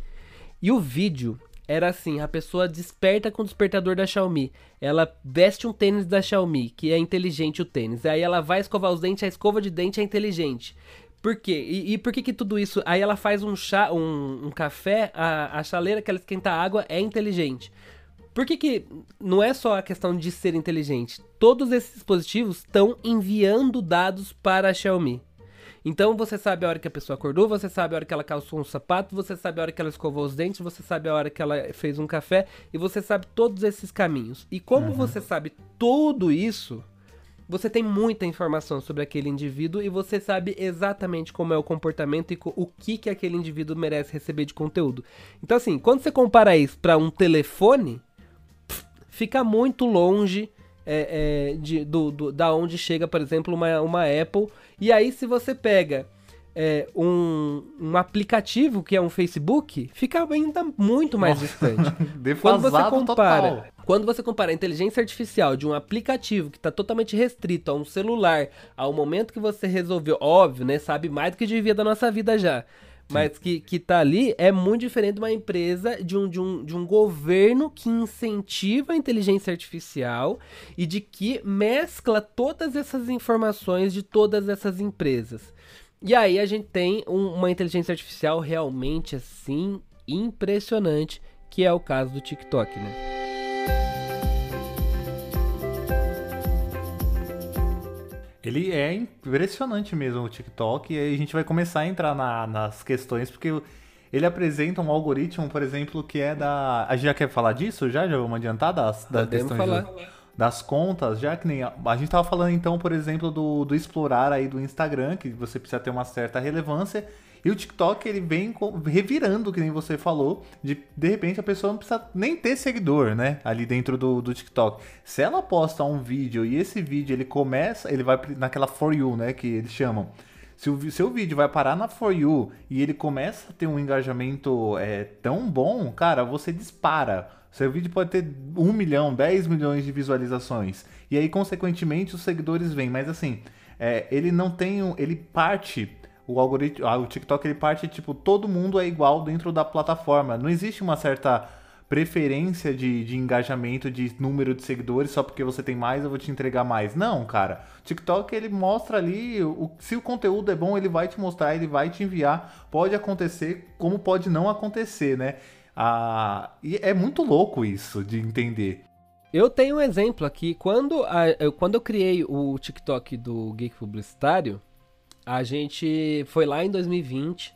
[SPEAKER 3] E o vídeo era assim, a pessoa desperta com o despertador da Xiaomi. Ela veste um tênis da Xiaomi, que é inteligente o tênis. Aí ela vai escovar os dentes, a escova de dente é inteligente. Por quê? E, e por que que tudo isso? Aí ela faz um chá, um, um café, a, a chaleira que ela esquenta a água é inteligente. Por que, que não é só a questão de ser inteligente? Todos esses dispositivos estão enviando dados para a Xiaomi. Então você sabe a hora que a pessoa acordou, você sabe a hora que ela calçou um sapato, você sabe a hora que ela escovou os dentes, você sabe a hora que ela fez um café e você sabe todos esses caminhos. E como você sabe tudo isso, você tem muita informação sobre aquele indivíduo e você sabe exatamente como é o comportamento e o que, que aquele indivíduo merece receber de conteúdo. Então, assim, quando você compara isso para um telefone, fica muito longe é, é, de, do, do, da onde chega, por exemplo, uma, uma Apple. E aí, se você pega é, um, um aplicativo que é um Facebook, fica ainda muito mais distante. quando você compara, total. quando você compara a inteligência artificial de um aplicativo que está totalmente restrito a um celular, ao momento que você resolveu, óbvio, né, sabe mais do que devia da nossa vida já. Mas que, que tá ali é muito diferente de uma empresa, de um, de, um, de um governo que incentiva a inteligência artificial e de que mescla todas essas informações de todas essas empresas. E aí a gente tem um, uma inteligência artificial realmente assim impressionante, que é o caso do TikTok, né?
[SPEAKER 2] Ele é impressionante mesmo o TikTok, e aí a gente vai começar a entrar na, nas questões, porque ele apresenta um algoritmo, por exemplo, que é da. A gente já quer falar disso? Já? Já vamos adiantar das, das questões falar. Do das contas, já que nem a, a gente estava falando então, por exemplo, do, do explorar aí do Instagram, que você precisa ter uma certa relevância, e o TikTok ele vem revirando, que nem você falou, de de repente a pessoa não precisa nem ter seguidor, né, ali dentro do, do TikTok. Se ela posta um vídeo e esse vídeo ele começa, ele vai naquela for you, né, que eles chamam. Se o seu vídeo vai parar na For You e ele começa a ter um engajamento é, tão bom, cara, você dispara seu vídeo pode ter 1 milhão, 10 milhões de visualizações. E aí, consequentemente, os seguidores vêm. Mas assim, é, ele não tem. Um, ele parte. O algoritmo. Ah, o TikTok ele parte, tipo, todo mundo é igual dentro da plataforma. Não existe uma certa preferência de, de engajamento, de número de seguidores, só porque você tem mais, eu vou te entregar mais. Não, cara. TikTok ele mostra ali, o, se o conteúdo é bom, ele vai te mostrar, ele vai te enviar. Pode acontecer, como pode não acontecer, né? Ah, e é muito louco isso de entender.
[SPEAKER 3] Eu tenho um exemplo aqui. Quando, a, eu, quando eu criei o TikTok do Geek Publicitário, a gente foi lá em 2020.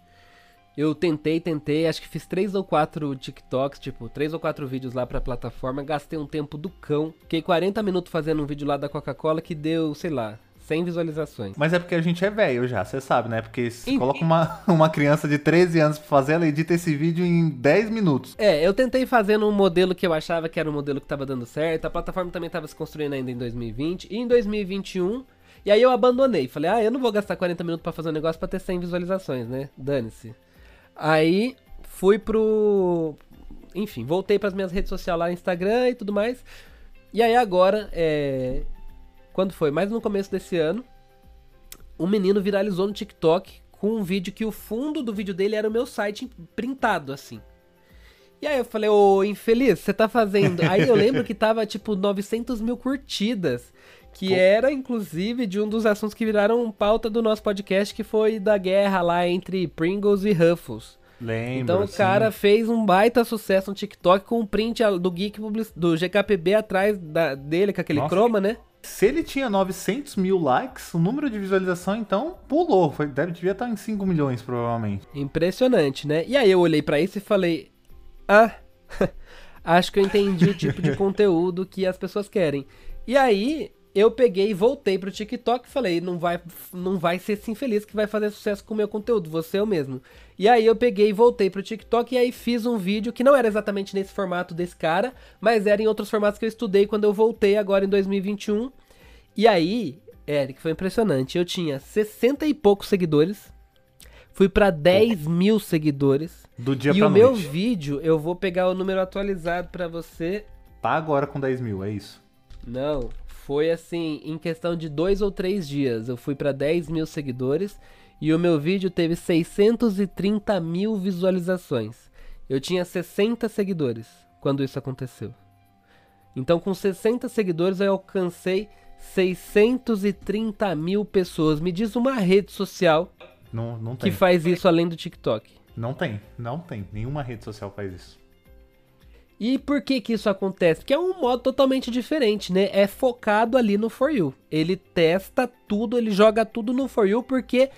[SPEAKER 3] Eu tentei, tentei, acho que fiz três ou quatro TikToks, tipo, três ou quatro vídeos lá pra plataforma. Gastei um tempo do cão. Fiquei 40 minutos fazendo um vídeo lá da Coca-Cola que deu, sei lá, 100 visualizações.
[SPEAKER 2] Mas é porque a gente é velho já, você sabe, né? Porque se coloca uma, uma criança de 13 anos pra fazer, ela edita esse vídeo em 10 minutos.
[SPEAKER 3] É, eu tentei fazer num modelo que eu achava que era um modelo que tava dando certo. A plataforma também tava se construindo ainda em 2020. E em 2021, e aí eu abandonei. Falei, ah, eu não vou gastar 40 minutos para fazer um negócio pra ter 100 visualizações, né? Dane-se. Aí fui pro. Enfim, voltei para as minhas redes sociais lá, Instagram e tudo mais. E aí agora, é, quando foi? Mas no começo desse ano, um menino viralizou no TikTok com um vídeo que o fundo do vídeo dele era o meu site printado, assim. E aí eu falei, ô infeliz, você tá fazendo. Aí eu lembro que tava tipo 900 mil curtidas. Que Pô. era, inclusive, de um dos assuntos que viraram pauta do nosso podcast, que foi da guerra lá entre Pringles e Ruffles.
[SPEAKER 2] Lembro,
[SPEAKER 3] então o cara fez um baita sucesso no TikTok com um print do Geek do GKPB atrás da, dele, com aquele Nossa. croma, né?
[SPEAKER 2] Se ele tinha 900 mil likes, o número de visualização então pulou. Foi, deve, devia estar em 5 milhões, provavelmente.
[SPEAKER 3] Impressionante, né? E aí eu olhei para isso e falei: Ah, acho que eu entendi o tipo de conteúdo que as pessoas querem. E aí eu peguei e voltei pro TikTok e falei, não vai, não vai ser esse infeliz que vai fazer sucesso com o meu conteúdo, você eu mesmo. E aí eu peguei e voltei pro TikTok e aí fiz um vídeo que não era exatamente nesse formato desse cara, mas era em outros formatos que eu estudei quando eu voltei agora em 2021. E aí, Eric, foi impressionante. Eu tinha 60 e poucos seguidores, fui para 10 mil seguidores.
[SPEAKER 2] Do dia
[SPEAKER 3] e
[SPEAKER 2] pra
[SPEAKER 3] o
[SPEAKER 2] noite.
[SPEAKER 3] meu vídeo, eu vou pegar o número atualizado para você.
[SPEAKER 2] Tá agora com 10 mil, é isso?
[SPEAKER 3] Não, foi assim, em questão de dois ou três dias. Eu fui para 10 mil seguidores e o meu vídeo teve 630 mil visualizações. Eu tinha 60 seguidores quando isso aconteceu. Então, com 60 seguidores, eu alcancei 630 mil pessoas. Me diz uma rede social
[SPEAKER 2] não, não que
[SPEAKER 3] faz isso além do TikTok.
[SPEAKER 2] Não tem, não tem. Nenhuma rede social faz isso.
[SPEAKER 3] E por que que isso acontece? Porque é um modo totalmente diferente, né? É focado ali no For You. Ele testa tudo, ele joga tudo no For You, porque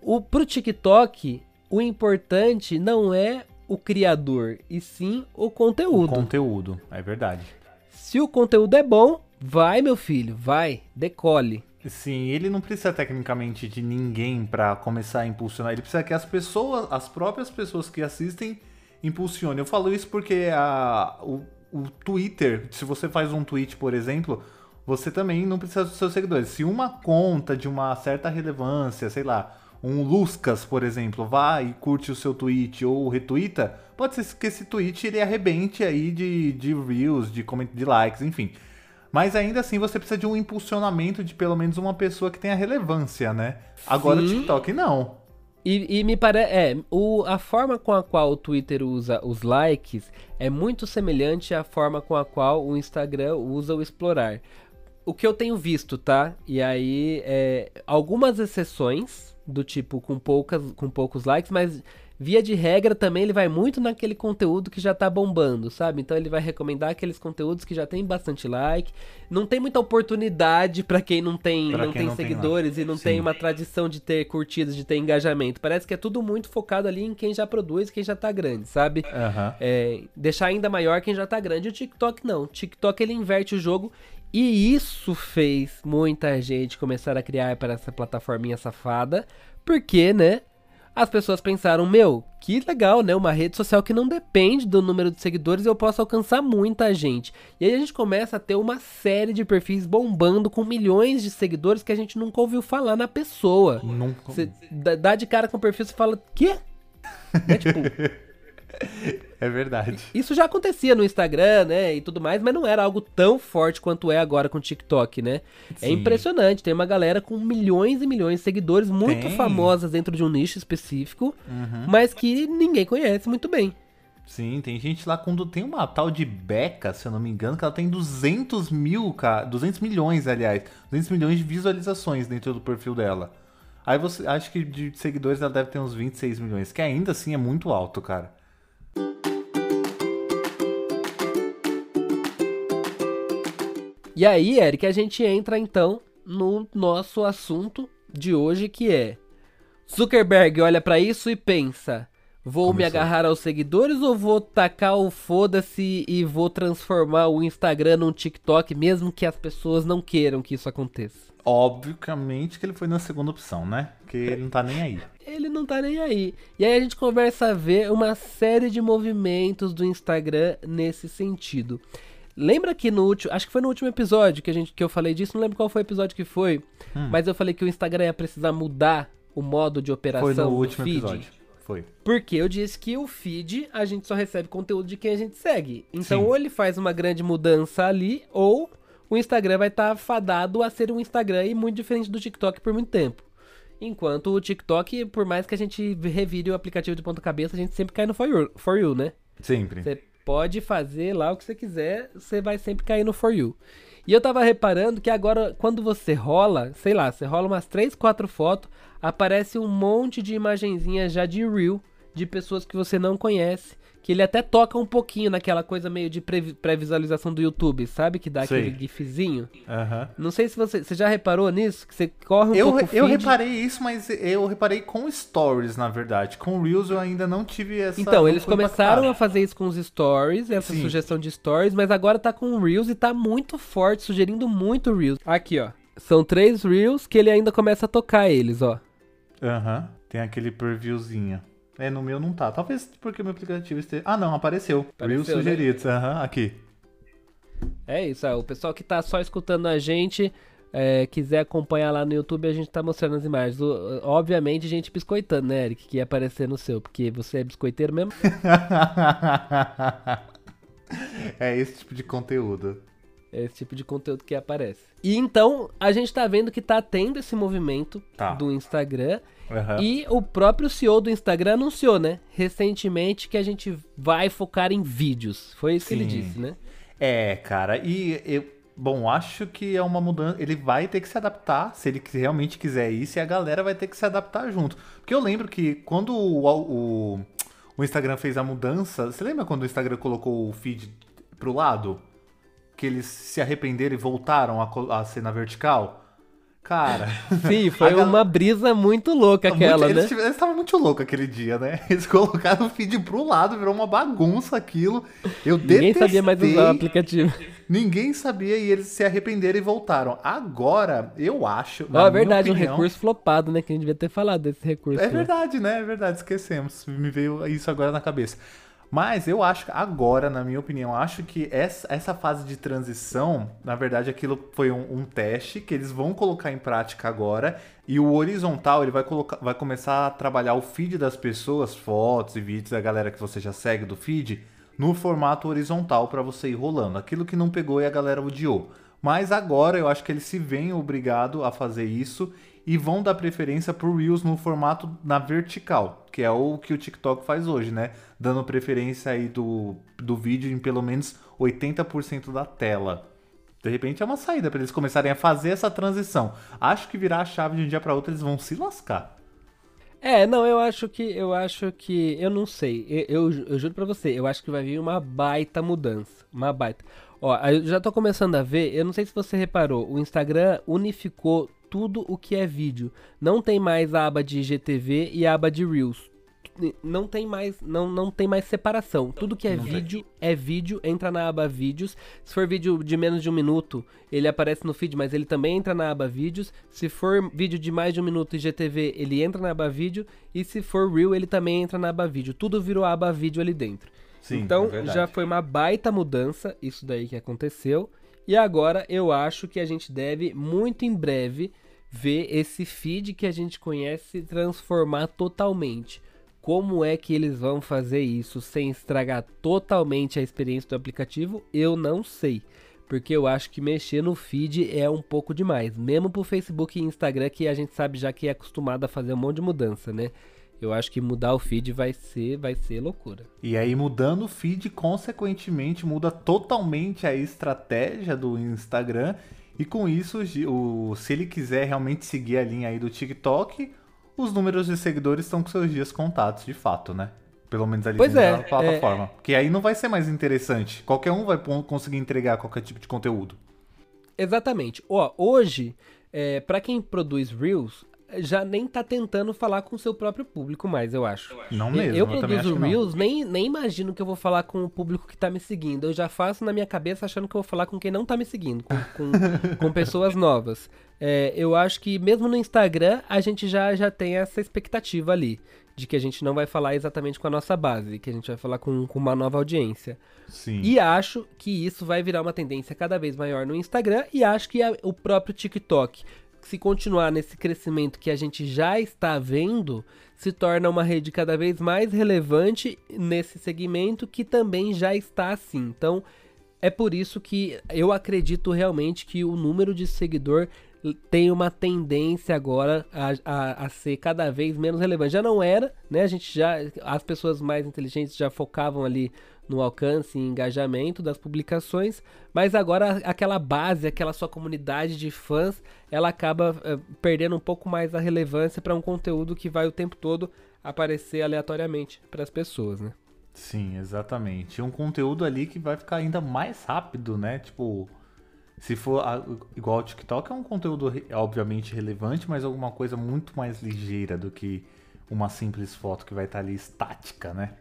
[SPEAKER 3] o, pro TikTok, o importante não é o criador, e sim o conteúdo.
[SPEAKER 2] O conteúdo, é verdade.
[SPEAKER 3] Se o conteúdo é bom, Vai, meu filho, vai, decole.
[SPEAKER 2] Sim, ele não precisa tecnicamente de ninguém para começar a impulsionar. Ele precisa que as pessoas, as próprias pessoas que assistem, impulsionem. Eu falo isso porque a, o, o Twitter, se você faz um tweet, por exemplo, você também não precisa dos seus seguidores. Se uma conta de uma certa relevância, sei lá, um Luscas, por exemplo, vai e curte o seu tweet ou retweeta, pode ser que esse tweet ele arrebente aí de, de views, de, de likes, enfim. Mas ainda assim você precisa de um impulsionamento de pelo menos uma pessoa que tenha relevância, né? Agora o TikTok não.
[SPEAKER 3] E, e me parece. É, o, a forma com a qual o Twitter usa os likes é muito semelhante à forma com a qual o Instagram usa o explorar. O que eu tenho visto, tá? E aí, é, algumas exceções do tipo com poucas com poucos likes, mas via de regra também ele vai muito naquele conteúdo que já tá bombando, sabe? Então ele vai recomendar aqueles conteúdos que já tem bastante like. Não tem muita oportunidade para quem não tem
[SPEAKER 2] pra
[SPEAKER 3] não tem
[SPEAKER 2] não
[SPEAKER 3] seguidores
[SPEAKER 2] tem
[SPEAKER 3] e não
[SPEAKER 2] Sim.
[SPEAKER 3] tem uma tradição de ter curtidas, de ter engajamento. Parece que é tudo muito focado ali em quem já produz, quem já tá grande, sabe?
[SPEAKER 2] Aham.
[SPEAKER 3] É, deixar ainda maior quem já tá grande. O TikTok não. O TikTok ele inverte o jogo e isso fez muita gente começar a criar para essa plataforminha safada, porque, né? As pessoas pensaram, meu, que legal, né? Uma rede social que não depende do número de seguidores e eu posso alcançar muita gente. E aí a gente começa a ter uma série de perfis bombando com milhões de seguidores que a gente nunca ouviu falar na pessoa.
[SPEAKER 2] Nunca-
[SPEAKER 3] Você dá dá de cara com o perfil e fala, quê? É tipo,
[SPEAKER 2] É verdade.
[SPEAKER 3] isso já acontecia no Instagram, né, e tudo mais, mas não era algo tão forte quanto é agora com o TikTok, né? É
[SPEAKER 2] Sim.
[SPEAKER 3] impressionante, tem uma galera com milhões e milhões de seguidores, muito
[SPEAKER 2] Tem.
[SPEAKER 3] famosas dentro de um nicho específico,
[SPEAKER 2] Uhum.
[SPEAKER 3] mas que ninguém conhece muito bem.
[SPEAKER 2] Sim, tem gente lá quando tem uma tal de Beca, se eu não me engano, que ela tem 200 mil, cara, 200 milhões, aliás, 200 milhões de visualizações dentro do perfil dela. Aí você, acho que de seguidores ela deve ter uns 26 milhões, que ainda assim é muito alto, cara.
[SPEAKER 3] E aí, Eric, a gente entra então no nosso assunto de hoje, que é Zuckerberg olha pra isso e pensa: vou me
[SPEAKER 2] Começou.
[SPEAKER 3] agarrar aos seguidores ou vou tacar o foda-se e vou transformar o Instagram num TikTok, mesmo que as pessoas não queiram que isso aconteça?
[SPEAKER 2] Obviamente que ele foi na segunda opção, né? Porque ele não tá nem aí.
[SPEAKER 3] Ele não tá nem aí. E aí a gente começa a ver uma série de movimentos do Instagram nesse sentido. Lembra que no último, acho que foi no último episódio que a gente que eu falei disso, não lembro qual foi o episódio que foi, mas eu falei que o Instagram ia precisar mudar o modo de operação
[SPEAKER 2] Foi no
[SPEAKER 3] do
[SPEAKER 2] último
[SPEAKER 3] feed.
[SPEAKER 2] episódio. Foi.
[SPEAKER 3] Porque eu disse que o feed a gente só recebe conteúdo de quem a gente segue. Então
[SPEAKER 2] Sim.
[SPEAKER 3] ou ele faz uma grande mudança ali, ou o Instagram vai estar fadado a ser um Instagram e muito diferente do TikTok por muito tempo. Enquanto o TikTok, por mais que a gente revire o aplicativo de ponta cabeça, a gente sempre cai no For You, for you né?
[SPEAKER 2] Sempre.
[SPEAKER 3] Você pode fazer lá o que você quiser, você vai sempre cair no For You. E eu tava reparando que agora, quando você rola, sei lá, você rola umas 3, 4 fotos, aparece um monte de imagenzinha já de Reel, de pessoas que você não conhece. Que ele até toca um pouquinho naquela coisa meio de pré-visualização do YouTube, sabe? Que dá
[SPEAKER 2] Sei.
[SPEAKER 3] aquele gifzinho.
[SPEAKER 2] Aham.
[SPEAKER 3] Não sei se você, você já reparou nisso, que você corre um
[SPEAKER 2] Eu,
[SPEAKER 3] pouco
[SPEAKER 2] eu
[SPEAKER 3] feed.
[SPEAKER 2] reparei isso, mas eu reparei com stories, na verdade. Com Reels eu ainda não tive essa.
[SPEAKER 3] Então, eles começaram a fazer isso com os stories, essa
[SPEAKER 2] Sim.
[SPEAKER 3] sugestão de stories, mas agora tá com Reels e tá muito forte, sugerindo muito Reels. Aqui, ó. São três Reels que ele ainda começa a tocar eles, ó.
[SPEAKER 2] Aham. Tem aquele previewzinho. É, no meu não tá. Talvez porque o meu aplicativo esteja. Ah, não, apareceu. Reels
[SPEAKER 3] né?
[SPEAKER 2] sugeridos. Aham, aqui.
[SPEAKER 3] É isso, ó. o pessoal que tá só escutando a gente, é, quiser acompanhar lá no YouTube, a gente tá mostrando as imagens. O- obviamente, gente biscoitando, né, Eric, que ia aparecer no seu, porque você é biscoiteiro mesmo.
[SPEAKER 2] é esse tipo de conteúdo.
[SPEAKER 3] É esse tipo de conteúdo que aparece. E então, a gente tá vendo que tá tendo esse movimento
[SPEAKER 2] Tá.
[SPEAKER 3] do Instagram.
[SPEAKER 2] Aham.
[SPEAKER 3] E o próprio CEO do Instagram anunciou, né? Recentemente que a gente vai focar em vídeos. Foi isso que ele
[SPEAKER 2] Sim.
[SPEAKER 3] disse, né?
[SPEAKER 2] É, cara, e eu. Bom, acho que é uma mudança. Ele vai ter que se adaptar, se ele realmente quiser isso, e a galera vai ter que se adaptar junto. Porque eu lembro que quando o, o, o Instagram fez a mudança. Você lembra quando o Instagram colocou o feed pro lado? Que eles se arrependeram e voltaram a, a ser na vertical? Cara.
[SPEAKER 3] Sim, foi
[SPEAKER 2] gal...
[SPEAKER 3] uma brisa muito louca aquela,
[SPEAKER 2] muito,
[SPEAKER 3] né?
[SPEAKER 2] Eles estavam muito loucos aquele dia, né? Eles colocaram o feed pro lado, virou uma bagunça aquilo. Eu
[SPEAKER 3] Ninguém
[SPEAKER 2] detestei.
[SPEAKER 3] sabia mais usar o aplicativo.
[SPEAKER 2] Ninguém sabia e eles se arrependeram e voltaram. Agora, eu acho.
[SPEAKER 3] Ó, é verdade,
[SPEAKER 2] opinião,
[SPEAKER 3] um recurso flopado, né? Que a gente devia ter falado desse recurso.
[SPEAKER 2] É
[SPEAKER 3] né?
[SPEAKER 2] verdade, né? É verdade, esquecemos. Me veio isso agora na cabeça. Mas eu acho agora, na minha opinião, acho que essa, essa fase de transição, na verdade, aquilo foi um, um, teste que eles vão colocar em prática agora. E o horizontal, ele vai, colocar, vai começar a trabalhar o feed das pessoas, fotos e vídeos da galera que você já segue do feed, no formato horizontal para você ir rolando. Aquilo que não pegou e a galera odiou. Mas agora eu acho que eles se veem obrigados a fazer isso e vão dar preferência pro Reels no formato na vertical, que é o que o TikTok faz hoje, né? Dando preferência aí do, do vídeo em pelo menos 80% da tela. De repente é uma saída para eles começarem a fazer essa transição. Acho que virar a chave de um dia para outro eles vão se lascar.
[SPEAKER 3] É, não, eu acho que eu acho que eu não sei. Eu, eu, eu juro para você, eu acho que vai vir uma baita mudança, uma baita. Ó, eu já tô começando a ver, eu não sei se você reparou, o Instagram unificou tudo o que é vídeo. Não tem mais a aba de IGTV e a aba de Reels. Não tem mais, não, não tem mais separação. Tudo que é não vídeo tem. é vídeo, entra na aba vídeos. Se for vídeo de menos de um minuto, ele aparece no feed, mas ele também entra na aba vídeos. Se for vídeo de mais de um minuto IGTV, ele entra na aba vídeo. E se for Reel, ele também entra na aba vídeo. Tudo virou aba vídeo ali dentro. Sim, então é já foi uma baita mudança isso daí que aconteceu. E agora eu acho que a gente deve muito em breve ver esse feed que a gente conhece transformar totalmente. Como é que eles vão fazer isso sem estragar totalmente a experiência do aplicativo? Eu não sei. Porque eu acho que mexer no feed é um pouco demais. Mesmo pro Facebook e Instagram, que a gente sabe já que é acostumado a fazer um monte de mudança, né? Eu acho que mudar o feed vai ser, vai ser loucura.
[SPEAKER 2] E aí, mudando o feed, consequentemente, muda totalmente a estratégia do Instagram e com isso, o, se ele quiser realmente seguir a linha aí do TikTok, os números de seguidores estão com seus dias contados, de fato, né? Pelo menos ali
[SPEAKER 3] pois é,
[SPEAKER 2] na plataforma. É... Porque aí não vai ser mais interessante. Qualquer um vai conseguir entregar qualquer tipo de conteúdo.
[SPEAKER 3] Exatamente. Ó, hoje, é, para quem produz Reels, já nem tá tentando falar com o seu próprio público mais, eu acho.
[SPEAKER 2] Não mesmo.
[SPEAKER 3] Eu, eu produzo Reels, nem, nem imagino que eu vou falar com o público que tá me seguindo. Eu já faço na minha cabeça achando que eu vou falar com quem não tá me seguindo, com, com, com pessoas novas. É, eu acho que mesmo no Instagram a gente já, já tem essa expectativa ali. De que a gente não vai falar exatamente com a nossa base, que a gente vai falar com, com uma nova audiência.
[SPEAKER 2] Sim.
[SPEAKER 3] E acho que isso vai virar uma tendência cada vez maior no Instagram e acho que a, o próprio TikTok se continuar nesse crescimento que a gente já está vendo, se torna uma rede cada vez mais relevante nesse segmento que também já está assim. Então, é por isso que eu acredito realmente que o número de seguidor tem uma tendência agora a, a, a, ser cada vez menos relevante. Já não era, né? A gente já. As pessoas mais inteligentes já focavam ali no alcance e engajamento das publicações, mas agora aquela base, aquela sua comunidade de fãs, ela acaba uh, perdendo um pouco mais a relevância para um conteúdo que vai o tempo todo aparecer aleatoriamente para as pessoas, né?
[SPEAKER 2] Sim, exatamente. Um conteúdo ali que vai ficar ainda mais rápido, né? Tipo, se for a, igual o TikTok é um conteúdo obviamente relevante, mas alguma coisa muito mais ligeira do que uma simples foto que vai estar ali estática, né?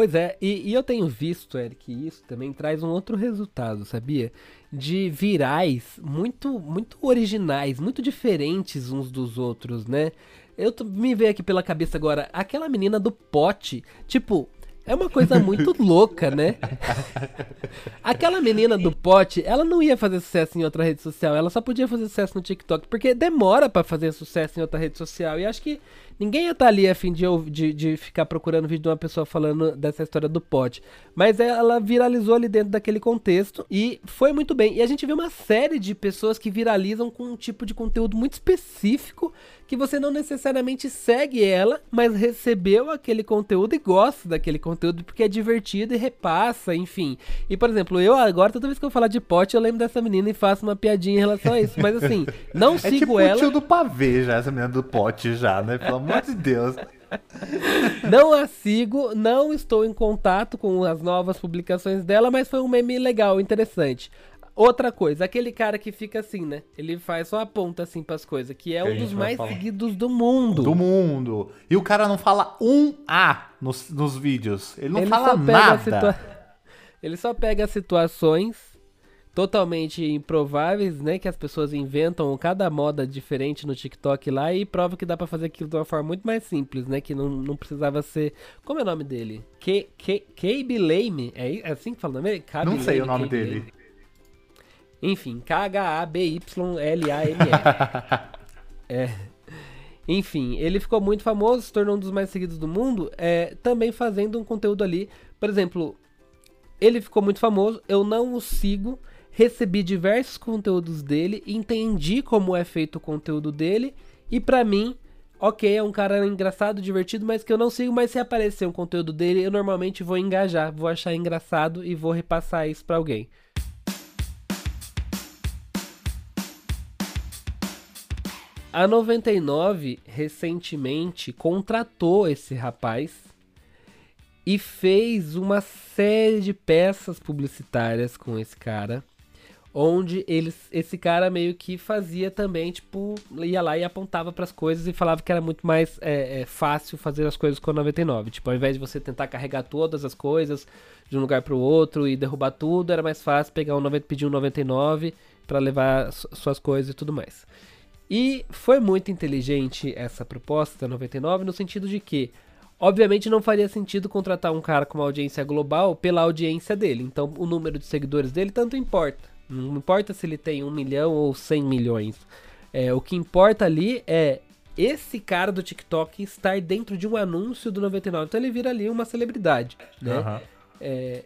[SPEAKER 3] Pois é, e, e, eu tenho visto, Eric, isso também traz um outro resultado, sabia? De virais muito, muito originais, muito diferentes uns dos outros, né? Eu me veio aqui pela cabeça agora, aquela menina do pote, tipo, é uma coisa muito louca, né? Aquela menina do pote, ela não ia fazer sucesso em outra rede social, ela só podia fazer sucesso no TikTok, porque demora para fazer sucesso em outra rede social. E acho que ninguém ia estar tá ali a fim de, de, de, ficar procurando vídeo de uma pessoa falando dessa história do pote. Mas ela viralizou ali dentro daquele contexto e foi muito bem. E a gente vê uma série de pessoas que viralizam com um tipo de conteúdo muito específico que você não necessariamente segue ela, mas recebeu aquele conteúdo e gosta daquele conteúdo porque é divertido e repassa, enfim. E por exemplo, eu agora, toda vez que eu falar de pote, eu lembro dessa menina e faço uma piadinha em relação a isso. Mas assim, não
[SPEAKER 2] é
[SPEAKER 3] sigo
[SPEAKER 2] tipo
[SPEAKER 3] ela.
[SPEAKER 2] É tipo do pavê já, essa menina do pote já, né? Pelo amor de Deus.
[SPEAKER 3] Não a sigo, não estou em contato com as novas publicações dela, mas foi um meme legal, interessante Outra coisa, aquele cara que fica assim, né? Ele faz só a ponta assim pras coisas, que é
[SPEAKER 2] Que
[SPEAKER 3] um dos mais
[SPEAKER 2] falar.
[SPEAKER 3] seguidos do mundo.
[SPEAKER 2] Do mundo. E o cara não fala um A nos, nos vídeos. Ele não
[SPEAKER 3] ele
[SPEAKER 2] fala nada.
[SPEAKER 3] situa- Ele só pega situações totalmente improváveis, né? Que as pessoas inventam cada moda diferente no TikTok lá e prova que dá pra fazer aquilo de uma forma muito mais simples, né? Que não, não precisava ser. Como é o nome dele? K- K- Cabe Lame? É é assim que fala o nome? Cabe
[SPEAKER 2] Não sei
[SPEAKER 3] Lame,
[SPEAKER 2] o nome
[SPEAKER 3] Cabe
[SPEAKER 2] dele.
[SPEAKER 3] Lame. Enfim, K-H-A-B-Y-L-A-M-E. é. Enfim, ele ficou muito famoso, se tornou um dos mais seguidos do mundo, é, também fazendo um conteúdo ali. Por exemplo, ele ficou muito famoso, eu não o sigo, recebi diversos conteúdos dele, entendi como é feito o conteúdo dele, e pra mim, ok, é um cara engraçado, divertido, mas que eu não sigo, mas se aparecer um conteúdo dele, eu normalmente vou engajar, vou achar engraçado e vou repassar isso pra alguém. A 99 recentemente contratou esse rapaz e fez uma série de peças publicitárias com esse cara, onde eles, esse cara meio que fazia também, tipo, ia lá e apontava para as coisas e falava que era muito mais é, é, fácil fazer as coisas com a 99. Tipo, ao invés de você tentar carregar todas as coisas de um lugar para o outro e derrubar tudo, era mais fácil pegar um 90, pedir um 99 para levar su- suas coisas e tudo mais. E foi muito inteligente essa proposta 99 no sentido de que, obviamente, não faria sentido contratar um cara com uma audiência global pela audiência dele. Então, o número de seguidores dele tanto importa. Não importa se ele tem um milhão ou 100 milhões. É, o que importa ali é esse cara do TikTok estar dentro de um anúncio do 99. Então, ele vira ali uma celebridade, né?
[SPEAKER 2] Aham.
[SPEAKER 3] É,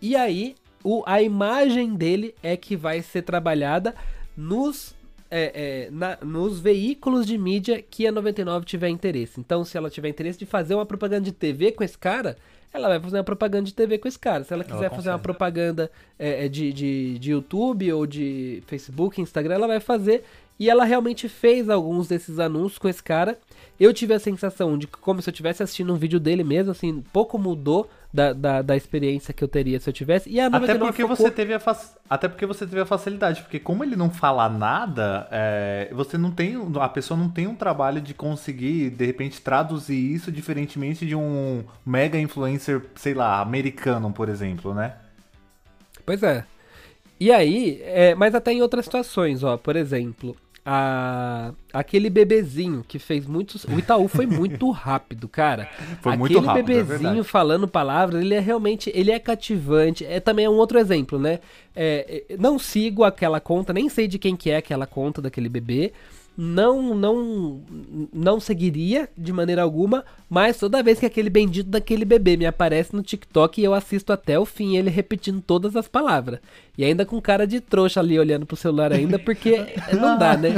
[SPEAKER 3] e aí, o, a imagem dele é que vai ser trabalhada nos, é, é, na- nos veículos de mídia que a 99 tiver interesse. Então, se ela tiver interesse de fazer uma propaganda de TV com esse cara, ela vai fazer uma propaganda de TV com esse cara. Se ela quiser fazer uma propaganda é, é, de, de, de YouTube ou de Facebook, Instagram, ela vai fazer. E ela realmente fez alguns desses anúncios com esse cara. Eu tive a sensação de que, como se eu estivesse assistindo um vídeo dele mesmo, assim, pouco mudou da, da, da experiência que eu teria se eu tivesse. E a
[SPEAKER 2] Até
[SPEAKER 3] 99
[SPEAKER 2] porque,
[SPEAKER 3] focou-
[SPEAKER 2] você teve a fac- Até porque você teve a facilidade, porque como ele não fala nada, é, você não tem. A pessoa não tem um trabalho de conseguir, de repente, traduzir isso diferentemente de um mega influencer, sei lá, americano, por exemplo, né?
[SPEAKER 3] Pois é. E aí, é, mas até em outras situações, ó, por exemplo, a, aquele bebezinho que fez muitos. O Itaú foi muito rápido, cara.
[SPEAKER 2] Foi
[SPEAKER 3] aquele
[SPEAKER 2] muito rápido, é
[SPEAKER 3] bebezinho
[SPEAKER 2] verdade.
[SPEAKER 3] falando palavras, ele é realmente. Ele é cativante. É também é um outro exemplo, né? É, é, não sigo aquela conta, nem sei de quem que é aquela conta daquele bebê. Não, não, não seguiria de maneira alguma, mas toda vez que aquele bendito daquele bebê me aparece no TikTok, eu assisto até o fim ele repetindo todas as palavras. E ainda com cara de trouxa ali olhando pro celular ainda, porque não dá, né?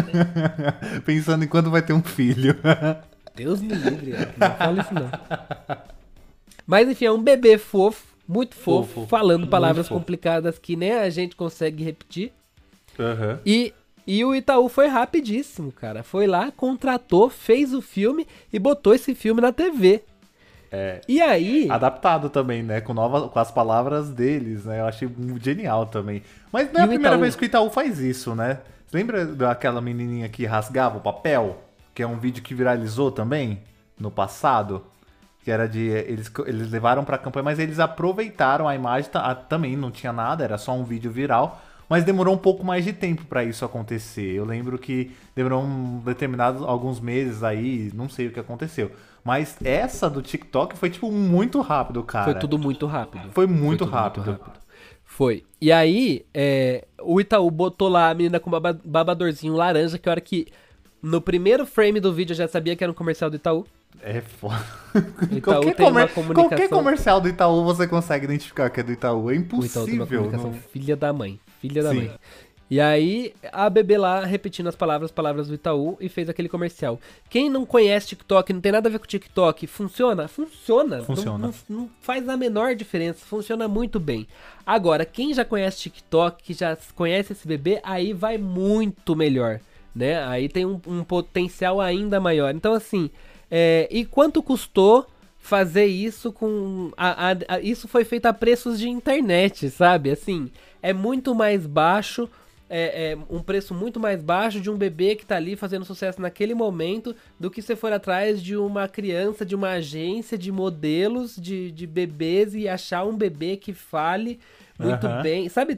[SPEAKER 2] Pensando em quando vai ter um filho.
[SPEAKER 3] Deus me livre, Eric, não fala isso não. Mas enfim, é um bebê fofo, muito fofo,
[SPEAKER 2] Fofo,
[SPEAKER 3] falando palavras
[SPEAKER 2] fofo.
[SPEAKER 3] complicadas que nem a gente consegue repetir.
[SPEAKER 2] Aham.
[SPEAKER 3] E, e o Itaú foi rapidíssimo, cara. Foi lá, contratou, fez o filme e botou esse filme na TV.
[SPEAKER 2] É.
[SPEAKER 3] E aí.
[SPEAKER 2] Adaptado também, né? Com, nova, com as palavras deles, né? Eu achei genial também. Mas não é a primeira
[SPEAKER 3] Itaú?
[SPEAKER 2] vez que o Itaú faz isso, né? Você lembra daquela menininha que rasgava o papel? Que é um vídeo que viralizou também no passado? Que era de. Eles, eles levaram pra campanha, mas eles aproveitaram a imagem. tá- ah, também não tinha nada, era só um vídeo viral. Mas demorou um pouco mais de tempo pra isso acontecer. Eu lembro que demorou um determinado alguns meses aí, não sei o que aconteceu. Mas essa do TikTok foi tipo muito rápido, cara.
[SPEAKER 3] Foi tudo muito rápido.
[SPEAKER 2] Foi muito
[SPEAKER 3] tudo
[SPEAKER 2] rápido.
[SPEAKER 3] Foi. E aí, é, o Itaú botou lá a menina com baba- babadorzinho laranja, que a hora que. No primeiro frame do vídeo eu já sabia que era um comercial do Itaú.
[SPEAKER 2] É foda.
[SPEAKER 3] Itaú
[SPEAKER 2] qualquer,
[SPEAKER 3] tem uma
[SPEAKER 2] comer-
[SPEAKER 3] comunicação-
[SPEAKER 2] qualquer comercial do Itaú você consegue identificar que é do Itaú. É
[SPEAKER 3] O Itaú tem uma
[SPEAKER 2] impossível.
[SPEAKER 3] comunicação
[SPEAKER 2] não-
[SPEAKER 3] filha da mãe. Filha da
[SPEAKER 2] Sim.
[SPEAKER 3] mãe. E aí, a bebê lá repetindo as palavras, palavras do Itaú e fez aquele comercial. Quem não conhece TikTok, não tem nada a ver com TikTok, funciona? Funciona. Não-
[SPEAKER 2] Funciona.
[SPEAKER 3] Não, não faz a menor diferença, funciona muito bem. Agora, quem já conhece TikTok, que já conhece esse bebê, aí vai muito melhor, né? Aí tem um, um potencial ainda maior. Então, assim, é, e quanto custou fazer isso com. A, a, a, isso foi feito a preços de internet, sabe? Assim, é muito mais baixo. É, é, um preço muito mais baixo de um bebê que tá ali fazendo sucesso naquele momento do que você for atrás de uma criança, de uma agência de modelos de, de bebês e achar um bebê que fale muito uhum. bem. Sabe?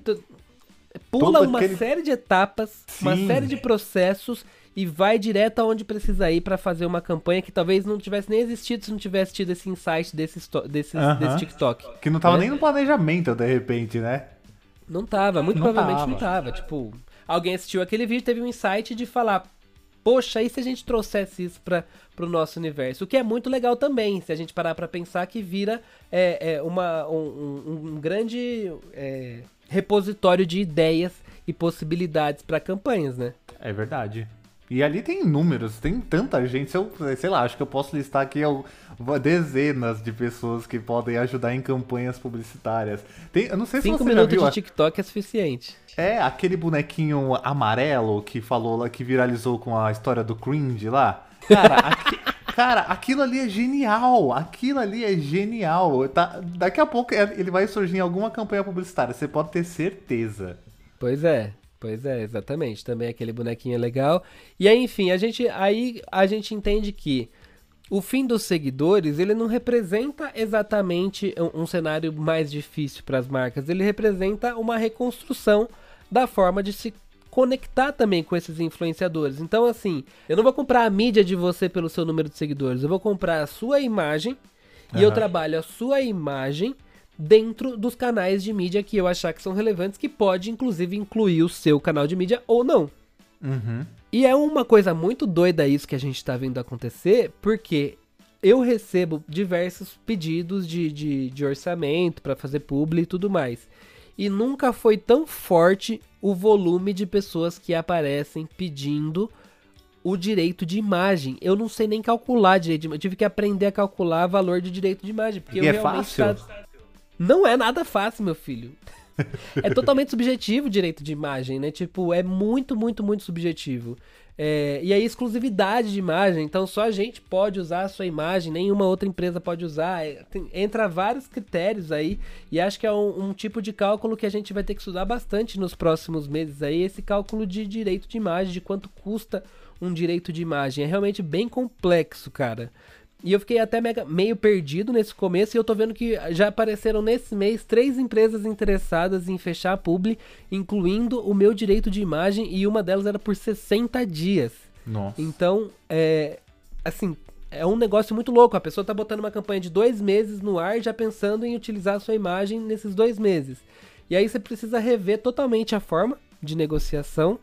[SPEAKER 3] Pula Todo uma aquele... série de etapas, Sim. uma série de processos e vai direto aonde precisa ir para fazer uma campanha que talvez não tivesse nem existido se não tivesse tido esse insight desse, desse, desse TikTok.
[SPEAKER 2] Que não tava né? nem no planejamento, de repente, né?
[SPEAKER 3] Não tava, muito não provavelmente tava. não tava. Tipo, alguém assistiu aquele vídeo teve um insight de falar, poxa, e se a gente trouxesse isso para o nosso universo? O que é muito legal também, se a gente parar para pensar que vira é, é uma, um, um, um grande é, repositório de ideias e possibilidades para campanhas, né?
[SPEAKER 2] É verdade. E ali tem números, tem tanta gente. Eu, sei lá, acho que eu posso listar aqui dezenas de pessoas que podem ajudar em campanhas publicitárias. Tem, eu não sei
[SPEAKER 3] Cinco
[SPEAKER 2] se você
[SPEAKER 3] minutos
[SPEAKER 2] já viu.
[SPEAKER 3] de TikTok é suficiente.
[SPEAKER 2] É, aquele bonequinho amarelo que falou lá, que viralizou com a história do cringe lá. Cara, aqui, cara, aquilo ali é genial. Aquilo ali é genial. Tá, daqui a pouco ele vai surgir em alguma campanha publicitária, você pode ter certeza.
[SPEAKER 3] Pois é. Pois é, exatamente. Também aquele bonequinho é legal. E aí, enfim, a gente aí a gente entende que o fim dos seguidores, ele não representa exatamente um, um cenário mais difícil para as marcas, ele representa uma reconstrução da forma de se conectar também com esses influenciadores. Então, assim, eu não vou comprar a mídia de você pelo seu número de seguidores, eu vou comprar a sua imagem uhum. e eu trabalho a sua imagem dentro dos canais de mídia que eu achar que são relevantes, que pode inclusive incluir o seu canal de mídia ou não.
[SPEAKER 2] Uhum.
[SPEAKER 3] E é uma coisa muito doida isso que a gente está vendo acontecer, porque eu recebo diversos pedidos de, de, de orçamento para fazer publi e tudo mais. E nunca foi tão forte o volume de pessoas que aparecem pedindo o direito de imagem. Eu não sei nem calcular direito de imagem. Eu tive que aprender a calcular valor de direito de imagem. Porque e eu
[SPEAKER 2] é
[SPEAKER 3] realmente
[SPEAKER 2] fácil?
[SPEAKER 3] Tá... Não é nada fácil, meu filho. é totalmente subjetivo o direito de imagem, né? Tipo, é muito, muito, muito subjetivo. É, e aí, exclusividade de imagem, então só a gente pode usar a sua imagem, nenhuma outra empresa pode usar. É, tem, entra vários critérios aí, e acho que é um, um, tipo de cálculo que a gente vai ter que estudar bastante nos próximos meses aí, esse cálculo de direito de imagem, de quanto custa um direito de imagem. É realmente bem complexo, cara. E eu fiquei até mega, meio perdido nesse começo e eu tô vendo que já apareceram nesse mês três empresas interessadas em fechar a publi, incluindo o meu direito de imagem e uma delas era por 60 dias.
[SPEAKER 2] Nossa.
[SPEAKER 3] Então, é, assim, é um negócio muito louco. A pessoa tá botando uma campanha de dois meses no ar já pensando em utilizar a sua imagem nesses dois meses. E aí você precisa rever totalmente a forma de negociação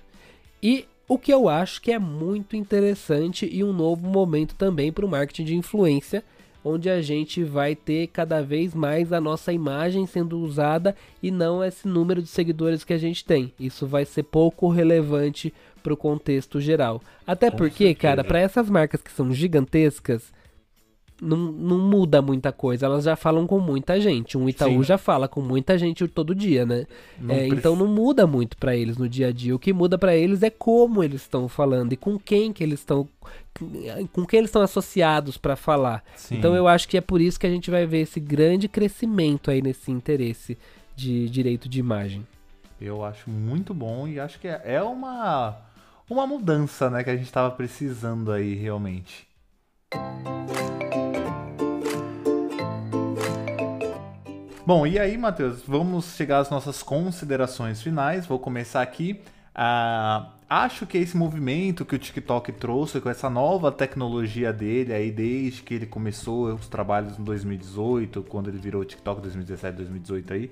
[SPEAKER 3] e o que eu acho que é muito interessante e um novo momento também para o marketing de influência, onde a gente vai ter cada vez mais a nossa imagem sendo usada e não esse número de seguidores que a gente tem. Isso vai ser pouco relevante para o contexto geral. Até porque, cara, para essas marcas que são gigantescas, não, não muda muita coisa. Elas já falam com muita gente. Um Itaú Sim. já fala com muita gente todo dia, né? Não é, então não muda muito para eles no dia a dia. O que muda para eles é como eles estão falando e com quem que eles estão com quem eles estão associados para falar. Sim. Então eu acho que é por isso que a gente vai ver esse grande crescimento aí nesse interesse de direito de imagem.
[SPEAKER 2] Eu acho muito bom e acho que é, é uma uma mudança, né, que a gente estava precisando aí realmente. Bom, e aí, Matheus, vamos chegar às nossas considerações finais. Vou começar aqui. Uh, acho que esse movimento que o TikTok trouxe com essa nova tecnologia dele aí desde que ele começou os trabalhos em 2018, quando ele virou TikTok 2017, 2018 aí,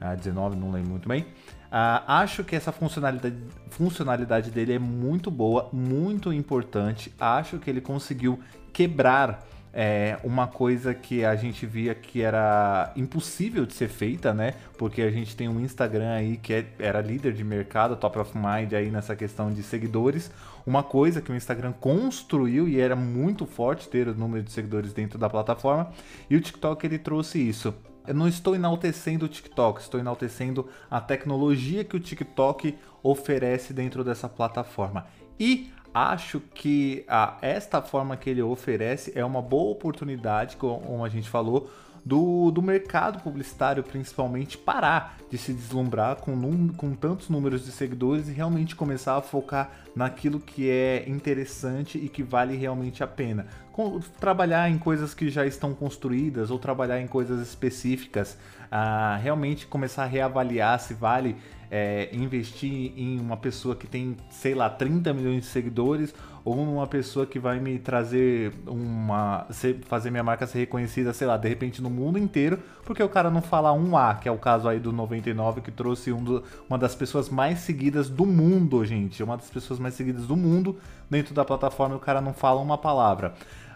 [SPEAKER 2] uh, 19, não lembro muito bem. Uh, acho que essa funcionalidade, funcionalidade dele é muito boa, muito importante. Acho que ele conseguiu quebrar é uma coisa que a gente via que era impossível de ser feita, né? Porque a gente tem um Instagram aí que é, era líder de mercado, top of mind aí nessa questão de seguidores. Uma coisa que o Instagram construiu e era muito forte ter o número de seguidores dentro da plataforma. E o TikTok ele trouxe isso. Eu não estou enaltecendo o TikTok, estou enaltecendo a tecnologia que o TikTok oferece dentro dessa plataforma. E acho que a, esta forma que ele oferece é uma boa oportunidade, como a gente falou, do, do mercado publicitário, principalmente, parar de se deslumbrar com, com tantos números de seguidores e realmente começar a focar naquilo que é interessante e que vale realmente a pena. Com, trabalhar em coisas que já estão construídas ou trabalhar em coisas específicas, ah, realmente começar a reavaliar se vale é, investir em uma pessoa que tem, sei lá, 30 milhões de seguidores ou numa pessoa que vai me trazer uma. fazer minha marca ser reconhecida, sei lá, de repente no mundo inteiro, porque o cara não fala um A, que é o caso aí do 99, que trouxe um do, uma das pessoas mais seguidas do mundo, gente. Uma das pessoas mais seguidas do mundo dentro da plataforma e o cara não fala uma palavra.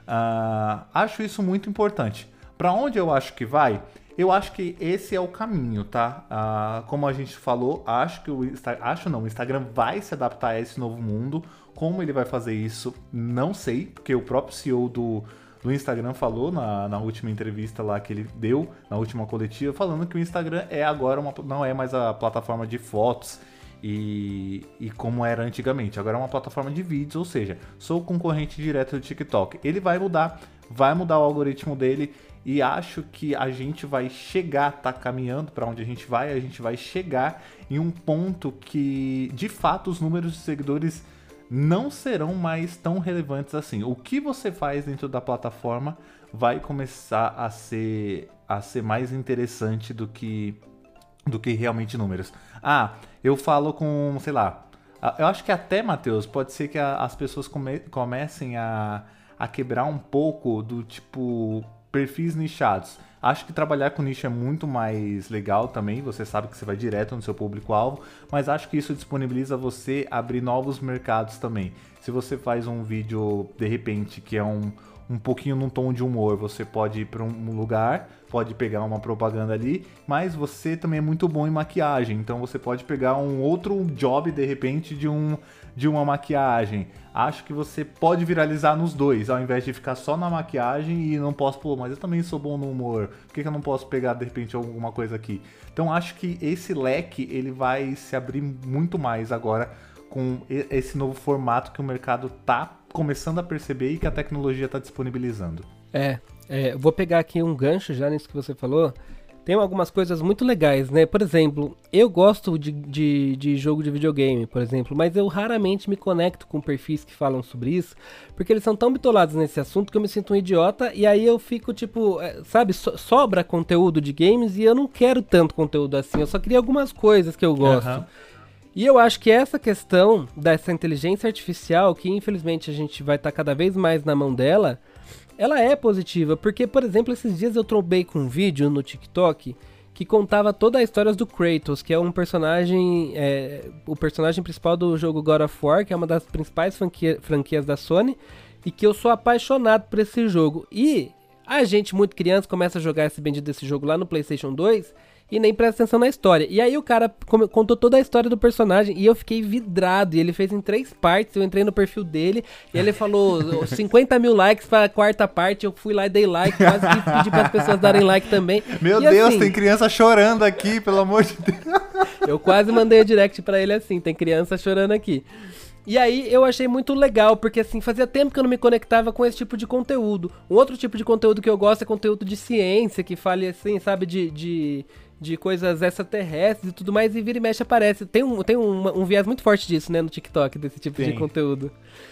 [SPEAKER 2] Uh, acho isso muito importante. Para onde eu acho que vai? Eu acho que esse é o caminho, tá? Ah, como a gente falou, acho que o acho não, o Instagram vai se adaptar a esse novo mundo. Como ele vai fazer isso, não sei, porque o próprio CEO do, do Instagram falou na, na última entrevista lá que ele deu, na última coletiva, falando que o Instagram é agora uma, não é mais a plataforma de fotos e, e como era antigamente. Agora é uma plataforma de vídeos, ou seja, sou concorrente direto do TikTok. Ele vai mudar, vai mudar o algoritmo dele e acho que a gente vai chegar, tá caminhando para onde a gente vai, a gente vai chegar em um ponto que de fato os números de seguidores não serão mais tão relevantes assim. O que você faz dentro da plataforma vai começar a ser a ser mais interessante do que do que realmente números. Ah, eu falo com, sei lá, eu acho que até, Matheus, pode ser que a, as pessoas come, comecem a, a quebrar um pouco do tipo perfis nichados. Acho que trabalhar com nicho é muito mais legal também, você sabe que você vai direto no seu público-alvo, mas acho que isso disponibiliza você abrir novos mercados também. Se você faz um vídeo, de repente, que é um, um pouquinho num tom de humor, você pode ir para um lugar, pode pegar uma propaganda ali, mas você também é muito bom em maquiagem, então você pode pegar um outro job de repente de um de uma maquiagem. Acho que você pode viralizar nos dois, ao invés de ficar só na maquiagem e não posso, pô, mas eu também sou bom no humor. Por que, que eu não posso pegar de repente alguma coisa aqui? Então acho que esse leque ele vai se abrir muito mais agora com esse novo formato que o mercado tá começando a perceber e que a tecnologia está disponibilizando.
[SPEAKER 3] É, é, vou pegar aqui um gancho já nisso que você falou tem algumas coisas muito legais, né? Por exemplo, eu gosto de, de, de, jogo de videogame, por exemplo, mas eu raramente me conecto com perfis que falam sobre isso, porque eles são tão bitolados nesse assunto que eu me sinto um idiota e aí eu fico tipo, é, sabe, so, sobra conteúdo de games e eu não quero tanto conteúdo assim, eu só queria algumas coisas que eu gosto. Uhum. E eu acho que essa questão dessa inteligência artificial, que infelizmente a gente vai estar tá cada vez mais na mão dela, ela é positiva, porque, por exemplo, esses dias eu trombei com um vídeo no TikTok que contava toda a história do Kratos, que é um personagem, é, o personagem principal do jogo God of War, que é uma das principais franquia, franquias da Sony, e que eu sou apaixonado por esse jogo. E a gente, muito criança, começa a jogar esse bendito desse jogo lá no PlayStation 2 e nem presta atenção na história. E aí o cara contou toda a história do personagem e eu fiquei vidrado. E ele fez em três partes. Eu entrei no perfil dele e ele falou 50 mil likes pra quarta parte. Eu fui lá e dei like. Quase que pedi para as pessoas darem like também.
[SPEAKER 2] Meu
[SPEAKER 3] e
[SPEAKER 2] Deus, assim, tem criança chorando aqui, pelo amor de Deus.
[SPEAKER 3] Eu quase mandei o direct para ele assim: tem criança chorando aqui. E aí eu achei muito legal, porque assim, fazia tempo que eu não me conectava com esse tipo de conteúdo. Um outro tipo de conteúdo que eu gosto é conteúdo de ciência, que fale assim, sabe, de, de de coisas extraterrestres e tudo mais, e vira e mexe aparece. Tem um, tem um, um viés muito forte disso, né, no TikTok, desse tipo tem. de conteúdo.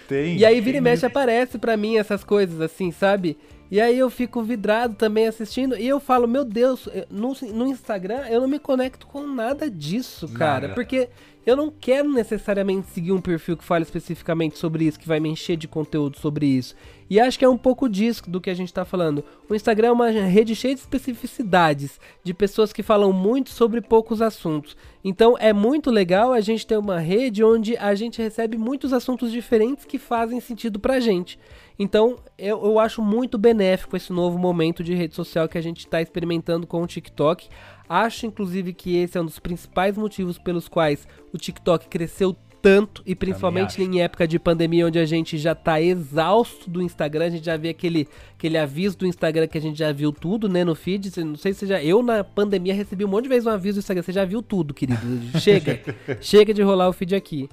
[SPEAKER 3] Tem. E aí vira e mexe aparece para mim essas coisas, assim, sabe? E aí eu fico vidrado também assistindo e eu falo, meu Deus, no, no Instagram eu não me conecto com nada disso, cara. Nada. Porque eu não quero necessariamente seguir um perfil que fale especificamente sobre isso, que vai me encher de conteúdo sobre isso. E acho que é um pouco disso do que a gente está falando. O Instagram é uma rede cheia de especificidades, de pessoas que falam muito sobre poucos assuntos. Então é muito legal a gente ter uma rede onde a gente recebe muitos assuntos diferentes que fazem sentido pra gente. Então eu, eu acho muito benéfico esse novo momento de rede social que a gente está experimentando com o TikTok. Acho, inclusive, que esse é um dos principais motivos pelos quais o TikTok cresceu tanto, e principalmente em época de pandemia, onde a gente já tá exausto do Instagram, a gente já vê aquele, aquele aviso do Instagram que a gente já viu tudo, né, no feed. Não sei se já. Eu, na pandemia, recebi um monte de vezes um aviso do Instagram. Você já viu tudo, querido. Chega. chega de rolar o feed aqui.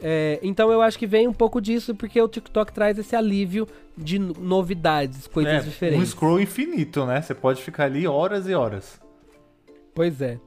[SPEAKER 3] É, então eu acho que vem um pouco disso, porque o TikTok traz esse alívio de novidades, coisas
[SPEAKER 2] É,
[SPEAKER 3] diferentes.
[SPEAKER 2] um scroll infinito, né? Você pode ficar ali horas e horas.
[SPEAKER 3] Pois é.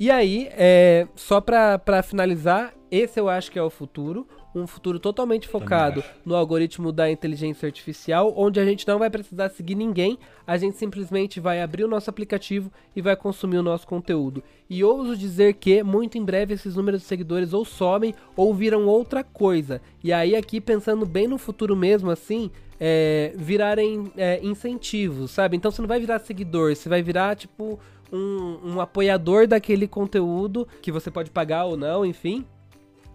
[SPEAKER 3] E aí, é, só pra, pra finalizar, esse eu acho que é o futuro. Um futuro totalmente focado no algoritmo da inteligência artificial, onde a gente não vai precisar seguir ninguém, a gente simplesmente vai abrir o nosso aplicativo e vai consumir o nosso conteúdo. E ouso dizer que, muito em breve, esses números de seguidores ou somem ou viram outra coisa. E aí, aqui, pensando bem no futuro mesmo, assim, é, virarem é, incentivos, sabe? Então você não vai virar seguidor, você vai virar, tipo, um, um apoiador daquele conteúdo que você pode pagar ou não, enfim.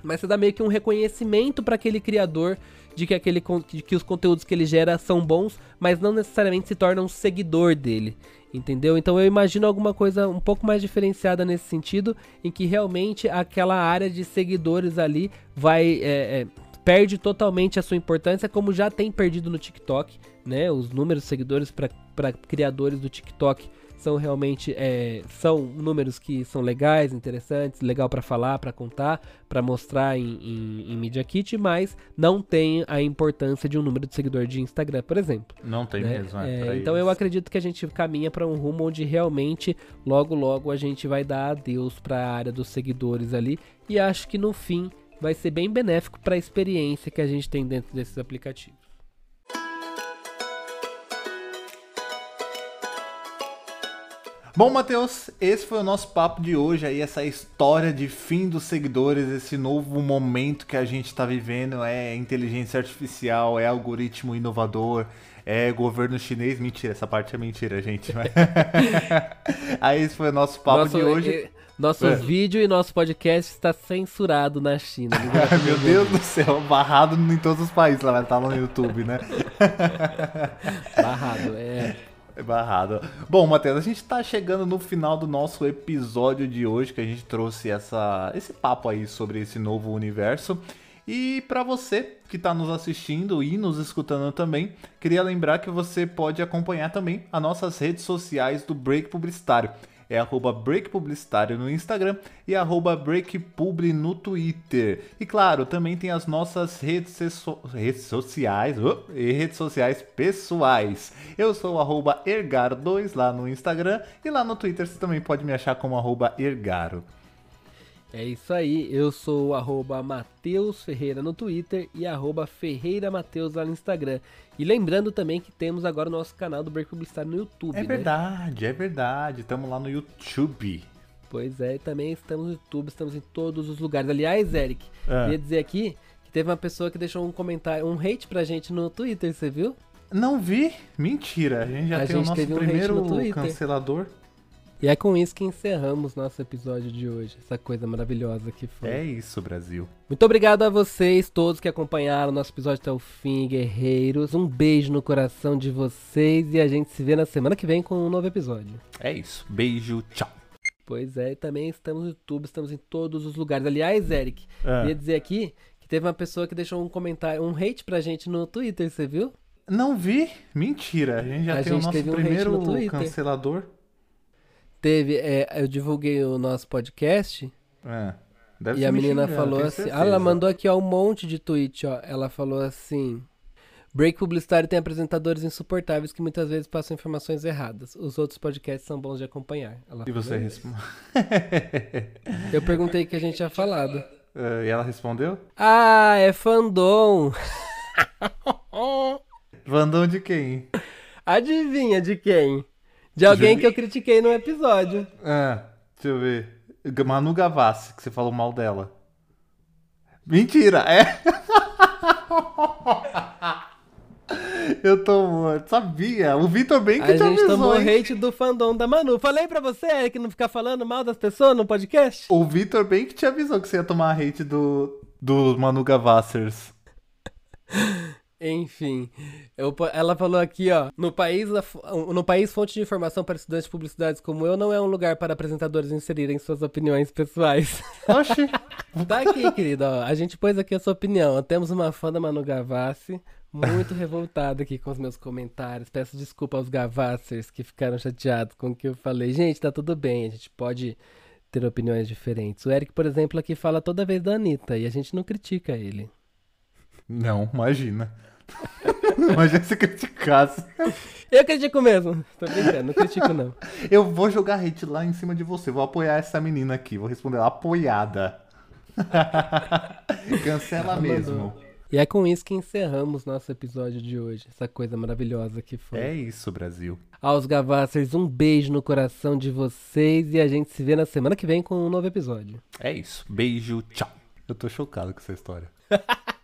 [SPEAKER 3] Mas você dá meio que um reconhecimento para aquele criador de que, aquele, de que os conteúdos que ele gera são bons, mas não necessariamente se torna um seguidor dele. Entendeu? Então eu imagino alguma coisa um pouco mais diferenciada nesse sentido, em que realmente aquela área de seguidores ali vai. é, é, perde totalmente a sua importância, como já tem perdido no TikTok, né? Os números de seguidores para criadores do TikTok são realmente é, são números que são legais, interessantes, legal para falar, para contar, para mostrar em, em, em Media Kit, mas não tem a importância de um número de seguidor de Instagram, por exemplo.
[SPEAKER 2] Não tem
[SPEAKER 3] né?
[SPEAKER 2] mesmo, é,
[SPEAKER 3] É, então eu acredito que a gente caminha para um rumo onde realmente logo logo a gente vai dar adeus para a área dos seguidores ali e acho que no fim vai ser bem benéfico para a experiência que a gente tem dentro desses aplicativos.
[SPEAKER 2] Bom, Matheus, esse foi o nosso papo de hoje aí, essa história de fim dos seguidores, esse novo momento que a gente tá vivendo, é inteligência artificial, é algoritmo inovador, é governo chinês, mentira, essa parte é mentira, gente. aí esse foi o nosso papo
[SPEAKER 3] nosso,
[SPEAKER 2] de hoje.
[SPEAKER 3] eh, nosso
[SPEAKER 2] É.
[SPEAKER 3] vídeo e nosso podcast está censurado na China.
[SPEAKER 2] Meu Deus do céu, barrado em todos os países, lá tá no YouTube, né?
[SPEAKER 3] Barrado, é.
[SPEAKER 2] Barrado. Bom, Matheus, a gente tá chegando no final do nosso episódio de hoje, que a gente trouxe essa, esse papo aí sobre esse novo universo. E para você que tá nos assistindo e nos escutando também, queria lembrar que você pode acompanhar também as nossas redes sociais do Break Publicitário. É arroba Break Publicitário no Instagram e arroba BreakPubli no Twitter. E claro, também tem as nossas redes, redes sociais oh, e redes sociais pessoais. Eu sou arroba Ergaro2 lá no Instagram e lá no Twitter você também pode me achar como arroba Ergaro.
[SPEAKER 3] É isso aí, eu sou o arroba Mateus Ferreira no Twitter e arroba Ferreira Mateus lá no Instagram. E lembrando também que temos agora o nosso canal do Break Publicitário no YouTube,
[SPEAKER 2] É
[SPEAKER 3] né?
[SPEAKER 2] verdade, é verdade. Estamos lá no YouTube.
[SPEAKER 3] Pois é, também estamos no YouTube, estamos em todos os lugares. Aliás, Eric,
[SPEAKER 2] Ah.
[SPEAKER 3] queria dizer aqui que teve uma pessoa que deixou um comentário, um hate pra gente no Twitter, você viu?
[SPEAKER 2] Não vi? Mentira. A gente já
[SPEAKER 3] A
[SPEAKER 2] tem o
[SPEAKER 3] gente
[SPEAKER 2] nosso
[SPEAKER 3] um hate
[SPEAKER 2] primeiro
[SPEAKER 3] Twitter.
[SPEAKER 2] cancelador.
[SPEAKER 3] E é com isso que encerramos nosso episódio de hoje, essa coisa maravilhosa que foi.
[SPEAKER 2] É isso, Brasil.
[SPEAKER 3] Muito obrigado a vocês todos que acompanharam nosso episódio até o fim, guerreiros. Um beijo no coração de vocês e a gente se vê na semana que vem com um novo episódio.
[SPEAKER 2] É isso. Beijo, tchau.
[SPEAKER 3] Pois é, e também estamos no YouTube, estamos em todos os lugares. Aliás, Eric,
[SPEAKER 2] Ah.
[SPEAKER 3] queria dizer aqui que teve uma pessoa que deixou um comentário, um hate pra gente no Twitter, você viu?
[SPEAKER 2] Não vi? Mentira. A gente já
[SPEAKER 3] A
[SPEAKER 2] tem o
[SPEAKER 3] gente
[SPEAKER 2] nosso
[SPEAKER 3] um hate
[SPEAKER 2] primeiro
[SPEAKER 3] Twitter.
[SPEAKER 2] cancelador.
[SPEAKER 3] Teve, é, eu divulguei o nosso podcast
[SPEAKER 2] É. Deve
[SPEAKER 3] e a
[SPEAKER 2] me
[SPEAKER 3] menina falou assim, ah, ela mandou aqui ó, um monte de tweet, ó. Ela falou assim: Break Publicitário tem apresentadores insuportáveis que muitas vezes passam informações erradas. Os outros podcasts são bons de acompanhar. Ela
[SPEAKER 2] E você respondeu?
[SPEAKER 3] Eu perguntei o que a gente tinha falado.
[SPEAKER 2] e ela respondeu?
[SPEAKER 3] Ah, é fandom.
[SPEAKER 2] Vandão de quem?
[SPEAKER 3] Adivinha de quem? De alguém que eu critiquei no episódio.
[SPEAKER 2] Ah, deixa eu ver. Manu Gavassi, que você falou mal dela. Mentira, é? Eu tô morto, sabia. O Vitor bem que
[SPEAKER 3] A
[SPEAKER 2] te
[SPEAKER 3] gente
[SPEAKER 2] avisou,
[SPEAKER 3] tomou
[SPEAKER 2] hein?
[SPEAKER 3] hate do fandom da Manu. Falei pra você, Eric, não ficar falando mal das pessoas no podcast?
[SPEAKER 2] O Vitor bem que te avisou que você ia tomar hate do, do Manu Gavassers.
[SPEAKER 3] Enfim, eu ela falou aqui, ó, no país, no país fonte de informação para estudantes de publicidades como eu não é um lugar para apresentadores inserirem suas opiniões pessoais.
[SPEAKER 2] Oxi.
[SPEAKER 3] tá aqui, querido, ó, a gente pôs aqui a sua opinião. Temos uma fã da Manu Gavassi, muito revoltada aqui com os meus comentários. Peço desculpa aos Gavassers que ficaram chateados com o que eu falei. Gente, tá tudo bem, a gente pode ter opiniões diferentes. O Eric, por exemplo, aqui fala toda vez da Anitta e a gente não critica ele.
[SPEAKER 2] Não, imagina. Imagina se criticasse.
[SPEAKER 3] Eu critico mesmo. Tô brincando, não critico não.
[SPEAKER 2] Eu vou jogar hate lá em cima de você. Vou apoiar essa menina aqui. Vou responder ela apoiada. Cancela mesmo.
[SPEAKER 3] E é com isso que encerramos nosso episódio de hoje. Essa coisa maravilhosa que foi.
[SPEAKER 2] É isso, Brasil.
[SPEAKER 3] Aos Gavassers, um beijo no coração de vocês e a gente se vê na semana que vem com um novo episódio.
[SPEAKER 2] É isso. Beijo, tchau. Eu tô chocado com essa história.